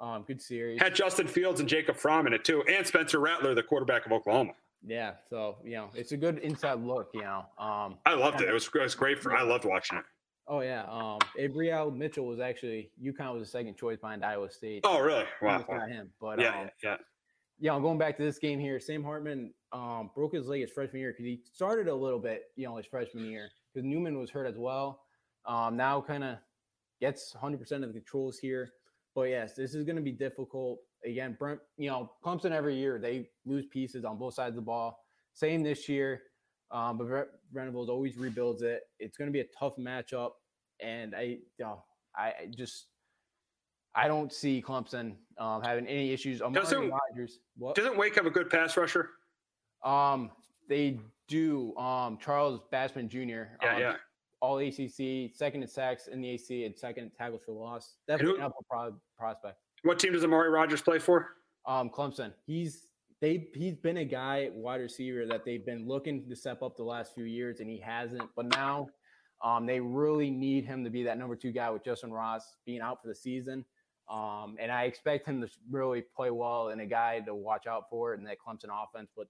Um, good series. Had Justin Fields and Jacob Fromm in it too, and Spencer Rattler, the quarterback of Oklahoma. Yeah, so you know, it's a good inside look. You know, um, I loved it. It was, it was great for. I loved watching it. Oh yeah, um, Abriel Mitchell was actually UConn was the second choice behind Iowa State. Oh really? Wow. Not him, but yeah, um, yeah yeah, I'm going back to this game here. Sam Hartman um, broke his leg his freshman year because he started a little bit, you know, his freshman year because Newman was hurt as well. Um, now kind of gets 100% of the controls here. But yes, this is going to be difficult. Again, Brent, you know, Clemson every year they lose pieces on both sides of the ball. Same this year, um, but Venables always rebuilds it. It's going to be a tough matchup, and I, you know, I just I don't see Clemson um, having any issues. Amari doesn't, Rodgers, what? doesn't Wake have a good pass rusher? Um, they do. Um, Charles Basham Jr. Yeah, um, yeah. all ACC, second in sacks in the AC, and second in tackles for loss. Definitely an upper pro- prospect. What team does Amari Rodgers play for? Um, Clemson. He's they he's been a guy wide receiver that they've been looking to step up the last few years, and he hasn't. But now, um, they really need him to be that number two guy with Justyn Ross being out for the season. Um, and I expect him to really play well and a guy to watch out for in that Clemson offense. But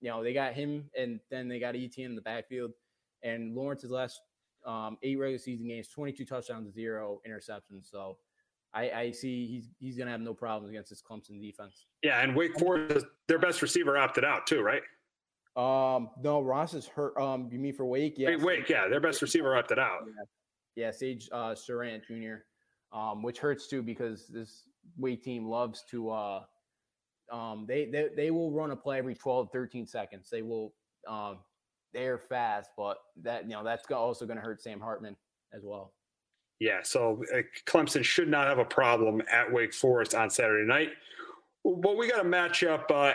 you know, they got him, and then they got Etienne in the backfield, and Lawrence's last um, eight regular season games, 22 touchdowns, zero interceptions. So I, I see he's he's gonna have no problems against this Clemson defense. Yeah, and Wake Forest, their best receiver opted out too, right? Um, no, Ross is hurt. Um, you mean for Wake? Yeah, Wait, Wake, yeah, their best receiver opted out. Yeah, yeah Sage uh, Surratt Jr., um, which hurts too because this Wake team loves to. Uh, um, they, they they will run a play every 12, 13 seconds. They will. Um, they're fast, but that you know that's also going to hurt Sam Hartman as well. Yeah, so uh, Clemson should not have a problem at Wake Forest on Saturday night. But we got a matchup uh,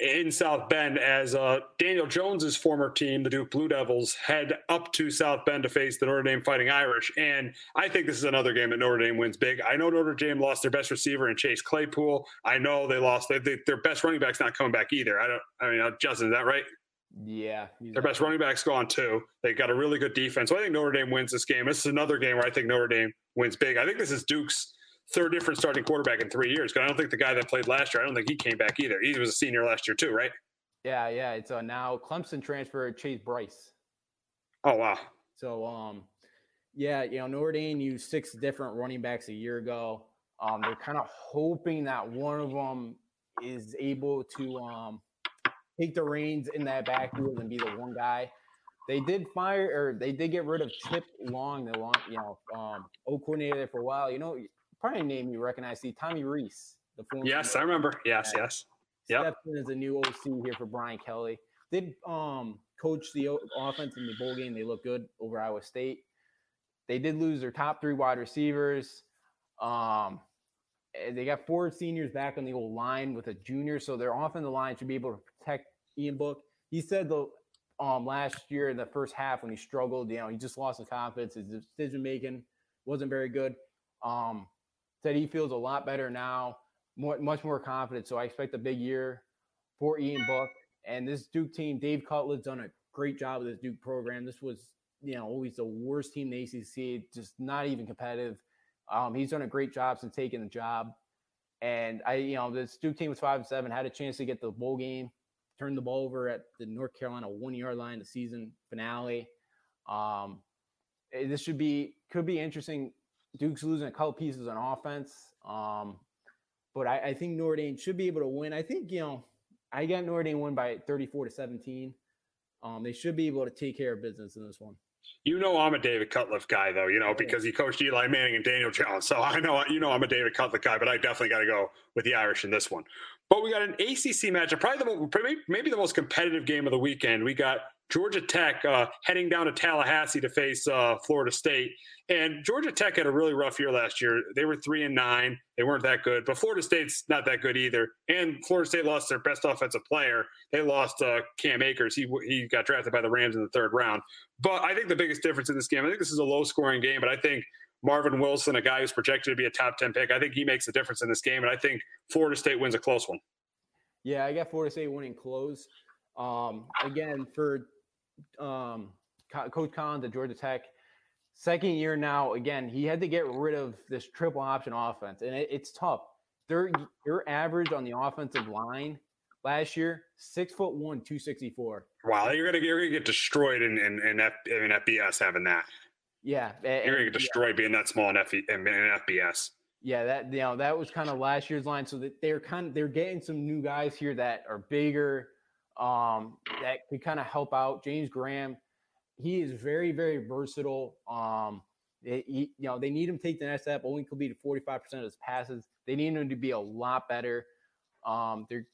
in South Bend as uh, Daniel Jones's former team, the Duke Blue Devils, head up to South Bend to face the Notre Dame Fighting Irish. And I think this is another game that Notre Dame wins big. I know Notre Dame lost their best receiver in Chase Claypool. I know they lost they, they, their best running back's not coming back either. I don't. I mean, uh, Justin, is that right? Yeah. Their best running back's gone too. They got a really good defense. So I think Notre Dame wins this game. This is another game where I think Notre Dame wins big. I think this is Duke's third different starting quarterback in three years. Because I don't think the guy that played last year, I don't think he came back either. He was a senior last year too, right? Yeah, yeah. It's uh, now Clemson transfer Chase Brice. Oh wow. So um, yeah, you know Notre Dame used six different running backs a year ago. Um, they're kind of hoping that one of them is able to um take the reins in that backfield and be the one guy. They did fire or they did get rid of Chip Long, the long, you know, um, O coordinator there for a while. You know, probably name you recognize, see Tommy Rees, the former. Yes, I remember. Yes, guy. yes. Yep. Stepped in as a new OC here for Brian Kelly. Did um coach the offense in the bowl game. They look good over Iowa State. They did lose their top three wide receivers. Um, they got four seniors back on the old line with a junior, so they're their offensive line should be able to protect Ian Book. He said the um last year in the first half when he struggled, you know, he just lost his confidence. His decision making wasn't very good. Um, said he feels a lot better now, more, much more confident. So I expect a big year for Ian Book and this Duke team. Dave Cutcliffe's done a great job with this Duke program. This was, you know, always the worst team in the ACC, just not even competitive. Um, he's done a great job since taking the job. And I, you know, this Duke team was five and seven, had a chance to get the bowl game, turned the ball over at the North Carolina one yard line, the season finale. Um, eh, this should be could be interesting. Duke's losing a couple pieces on offense, um, but I, I think Notre Dame should be able to win. I think you know I got Notre Dame win by thirty four to seventeen. Um, they should be able to take care of business in this one. You know I'm a David Cutcliffe guy, though. You know because he coached Eli Manning and Daniel Jones, [LAUGHS] so I know you know I'm a David Cutcliffe guy. But I definitely got to go with the Irish in this one. But we got an ACC matchup, probably the maybe the most competitive game of the weekend. We got Georgia Tech uh, heading down to Tallahassee to face uh, Florida State. And Georgia Tech had a really rough year last year. They were three and nine. They weren't that good, but Florida State's not that good either. And Florida State lost their best offensive player. They lost uh, Cam Akers. He he got drafted by the Rams in the third round. But I think the biggest difference in this game, I think this is a low scoring game, but I think Marvin Wilson, a guy who's projected to be a top 10 pick, I think he makes a difference in this game. And I think Florida State wins a close one. Yeah, I got Florida State winning close. Um, again, for um, Coach Collins at Georgia Tech, second year now. Again, he had to get rid of this triple option offense, and it, it's tough. Their their average on the offensive line last year six foot one, two sixty four. Wow, you're gonna you're gonna get destroyed in in, in, F, in FBS having that. Yeah, and, you're gonna get destroyed yeah. being that small in, F, in, in FBS. Yeah, that you know that was kind of last year's line. So that they're kind of they're getting some new guys here that are bigger, um, that could kind of help out. James Graham, he is very, very versatile. Um, he, you know, they need him to take the next step, only completed 45% of his passes. They need him to be a lot better. Um, they're,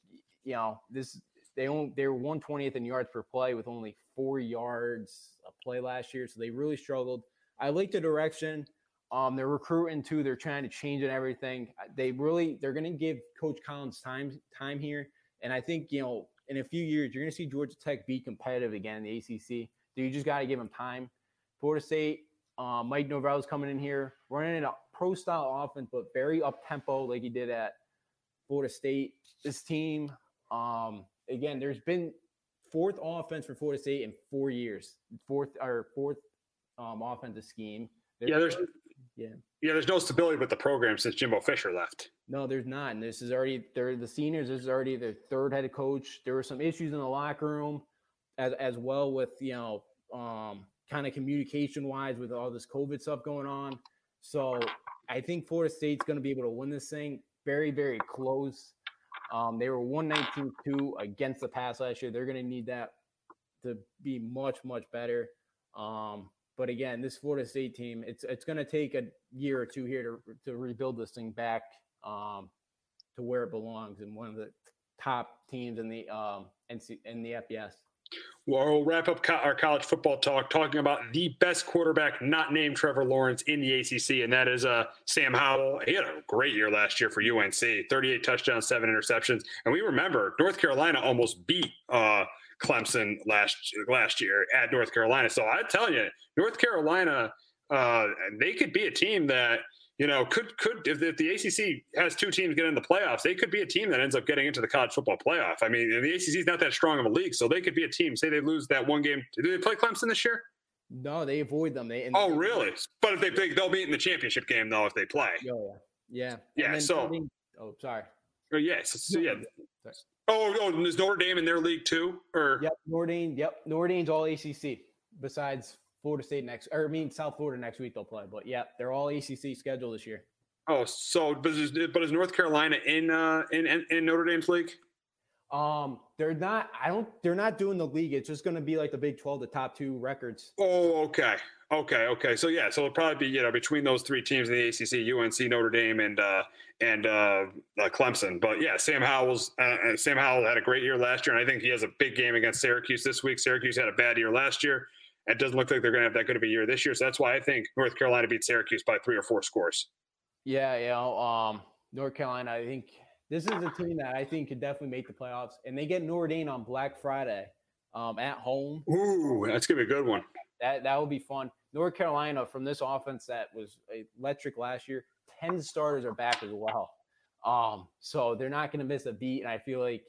you know, this they only they're 120th in yards per play with only four yards a play last year, so they really struggled. I like the direction. Um, they're recruiting too. They're trying to change and everything. They really they're going to give Coach Collins time time here, and I think you know in a few years, you're going to see Georgia Tech be competitive again in the ACC. So you just got to give them time. Florida State, uh, Mike Norvell's coming in here, running in a pro style offense, but very up tempo, like he did at Florida State. This team, um, again, there's been fourth offense for Florida State in four years, fourth or fourth um, offensive scheme. There's yeah, there's yeah, yeah. There's no stability with the program since Jimbo Fisher left. No, there's not. And this is already they're the seniors. This is already their third head coach. There were some issues in the locker room, as as well with you know um, kind of communication wise with all this COVID stuff going on. So I think Florida State's going to be able to win this thing very very close. Um, they were 119-2 against the pass last year. They're going to need that to be much much better. Um, but again, this Florida State team, it's it's going to take a year or two here to to rebuild this thing back um, to where it belongs and one of the top teams in the um, in the FBS. Well, we'll wrap up co- our college football talk talking about the best quarterback not named Trevor Lawrence in the ACC, and that is uh, Sam Howell. He had a great year last year for UNC 38 touchdowns, seven interceptions. And we remember North Carolina almost beat uh, Clemson last last year at North Carolina. So I tell you, North Carolina, uh, they could be a team that you know could could if, if, the ACC has two teams get in the playoffs, they could be a team that ends up getting into the college football playoff. I mean, the ACC is not that strong of a league, so they could be a team. Say they lose that one game. Do they play Clemson this year? No, they avoid them. They oh really? But if they play, they'll be in the championship game though if they play. Oh yeah, yeah. Yeah. So. oh, sorry. Oh yes. So, yeah. Oh, oh, is Notre Dame in their league too? Or yep, Notre Dame. Yep, Notre Dame's all ACC. Besides Florida State next, or I mean South Florida next week they'll play. But yeah, they're all ACC schedule this year. Oh, so but is, but is North Carolina in uh in, in, in Notre Dame's league? Um, they're not. I don't. They're not doing the league. It's just going to be like the Big Twelve, the top two records. Oh, okay, okay, okay. So yeah, so it'll probably be you know between those three teams in the ACC, UNC, Notre Dame, and uh, and uh, uh, Clemson. But yeah, Sam Howell's uh, uh, Sam Howell had a great year last year, and I think he has a big game against Syracuse this week. Syracuse had a bad year last year. It doesn't look like they're going to have that good of a year this year. So that's why I think North Carolina beat Syracuse by three or four scores. Yeah, you know, um, North Carolina. I think this is a team that I think could definitely make the playoffs, and they get Notre Dame on Black Friday um, at home. Ooh, that's gonna be a good one. That that would be fun. North Carolina from this offense that was electric last year. Ten starters are back as well, um, so they're not gonna miss a beat. And I feel like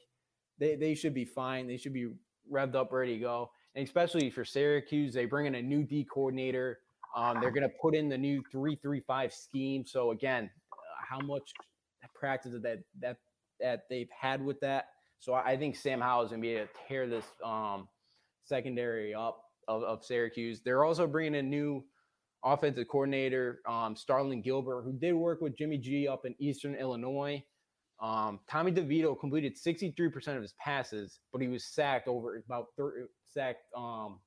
they they should be fine. They should be revved up, ready to go. And especially for Syracuse, they bring in a new D coordinator. Um, they're going to put in the new three-three-five scheme. So again, uh, how much practice that that that they've had with that. So I think Sam Howell is going to be able to tear this um, secondary up of, of, Syracuse. They're also bringing a new offensive coordinator, um, Sterling Gilbert, who did work with Jimmy G up in Eastern Illinois. Um, Tommy DeVito completed 63% of his passes, but he was sacked over about 30, sacked um,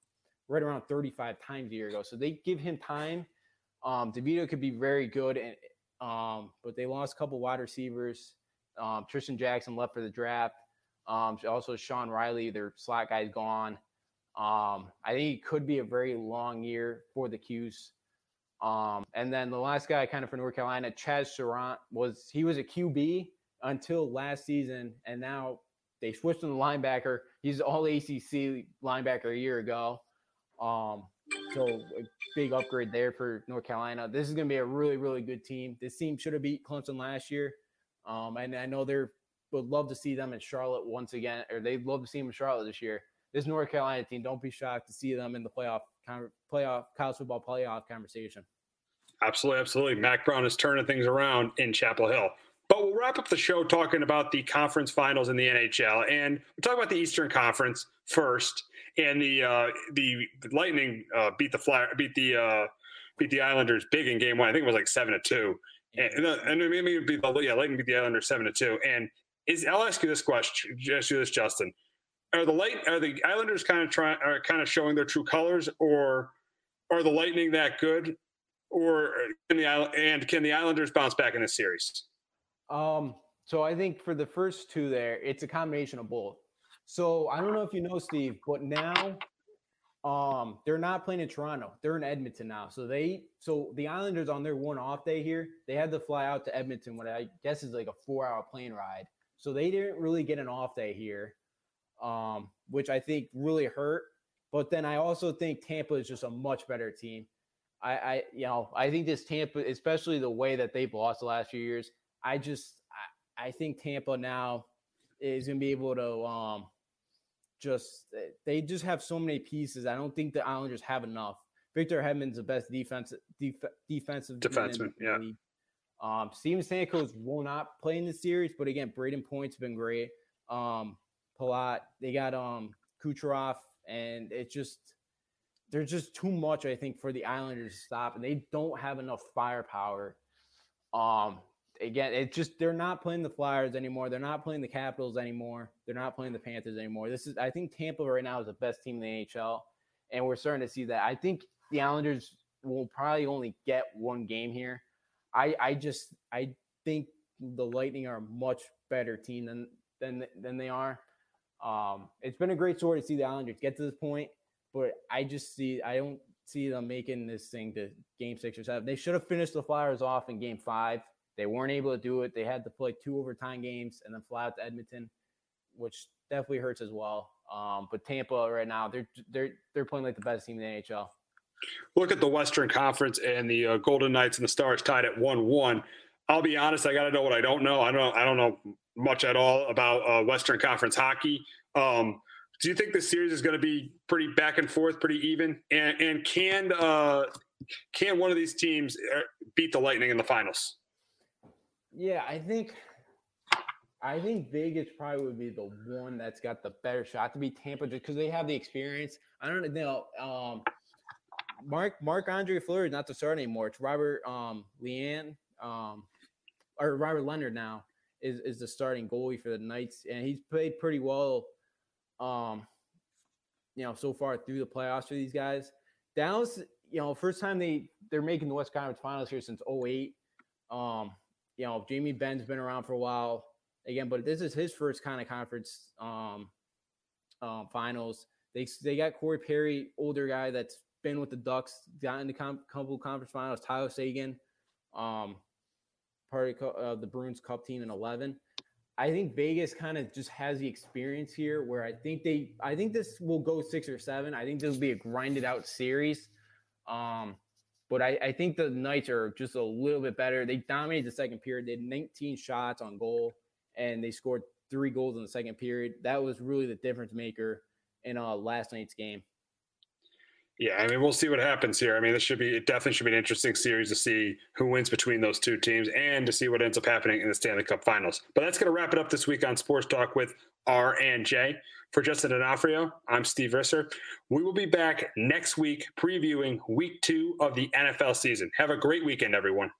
right around 35 times a year ago. So they give him time. Um, DeVito could be very good, and um, but they lost a couple wide receivers. Um, Trishton Jackson left for the draft. Um, also, Sean Riley, their slot guy's gone. Um, I think it could be a very long year for the 'Cuse. Um, and then the last guy, kind of for North Carolina, Chazz Surratt, was he was a QB until last season, and now they switched him to linebacker. He's all ACC linebacker a year ago. Um, so a big upgrade there for North Carolina. This is going to be a really, really good team. This team should have beat Clemson last year. Um, and I know they're would love to see them in Charlotte once again, or they'd love to see them in Charlotte this year. This North Carolina team, don't be shocked to see them in the playoff playoff college football playoff conversation. Absolutely, absolutely. Mack Brown is turning things around in Chapel Hill. But we'll wrap up the show talking about the conference finals in the NHL, and we'll talk about the Eastern Conference first. And the uh, the Lightning uh, beat the Fly, beat the uh, beat the Islanders big in Game One. I think it was like seven to two, and, and maybe beat the yeah Lightning beat the Islanders seven to two. And is I'll ask you this question, ask you this, Justin: Are the light are the Islanders kind of trying are kind of showing their true colors, or are the Lightning that good, or can the and can the Islanders bounce back in this series? Um, so I think for the first two there, it's a combination of both. So I don't know if you know Steve, but now um they're not playing in Toronto. They're in Edmonton now. So they so the Islanders on their one off day here, they had to fly out to Edmonton what I guess is like a 4-hour plane ride. So they didn't really get an off day here. Um which I think really hurt But then I also think Tampa is just a much better team. I, I you know, I think this Tampa, especially the way that they've lost the last few years, I just I, I think Tampa now is gonna be able to um just they just have so many pieces. I don't think the Islanders have enough. Victor Hedman's the best defense def, defensive defenseman. Yeah. Um, Steven Stamkos will not play in the series, but again, Brayden Point's been great. Um, Palat, they got um Kucherov, and it just there's just too much, I think, for the Islanders to stop, and they don't have enough firepower. Um, again, it's just they're not playing the Flyers anymore. They're not playing the Capitals anymore. They're not playing the Panthers anymore. This is, I think, Tampa right now is the best team in the NHL, and we're starting to see that. I think the Islanders will probably only get one game here. I, I just, I think the Lightning are a much better team than than than they are. Um, it's been a great story to see the Islanders get to this point, but I just see I don't see them making this thing to game six or seven. They should have finished the Flyers off in game five. They weren't able to do it. They had to play two overtime games and then fly out to Edmonton, which definitely hurts as well. Um, but Tampa right now, they're they're they're playing like the best team in the NHL. Look at the Western Conference and the uh, Golden Knights and the Stars tied at one-one. I'll be honest, I got to know what I don't know. I don't I don't know much at all about uh, Western Conference hockey. Um, do you think the series is going to be pretty back and forth, pretty even? And, and can uh, can one of these teams uh, beat the Lightning in the finals? Yeah, I think I think Vegas probably would be the one that's got the better shot to beat Tampa just because they have the experience. I don't know. Um, Mark Marc Andre Fleury not the start anymore. It's Robert um, Leanne um, or Robert Leonard now is is the starting goalie for the Knights, and he's played pretty well. Um, you know, so far through the playoffs for these guys. Dallas, you know, first time they they're making the West Conference Finals here since 08. Um, you know, Jamie Benn's been around for a while again, but this is his first kind of conference um, um, finals. They they got Corey Perry, older guy that's been with the Ducks, got in the com- couple conference finals. Tyler Seguin, um, part of uh, the Bruins Cup team in 11. I think Vegas kind of just has the experience here where I think they, I think this will go six or seven. I think this will be a grinded out series. Um, but I, I think the Knights are just a little bit better. They dominated the second period. They had 19 shots on goal and they scored three goals in the second period. That was really the difference maker in uh, last night's game. Yeah, I mean, we'll see what happens here. I mean, this should be it definitely should be an interesting series to see who wins between those two teams and to see what ends up happening in the Stanley Cup Finals. But that's going to wrap it up this week on Sports Talk with R and J. For Justin D'Onofrio, I'm Steve Risser. We will be back next week previewing week two of the NFL season. Have a great weekend, everyone.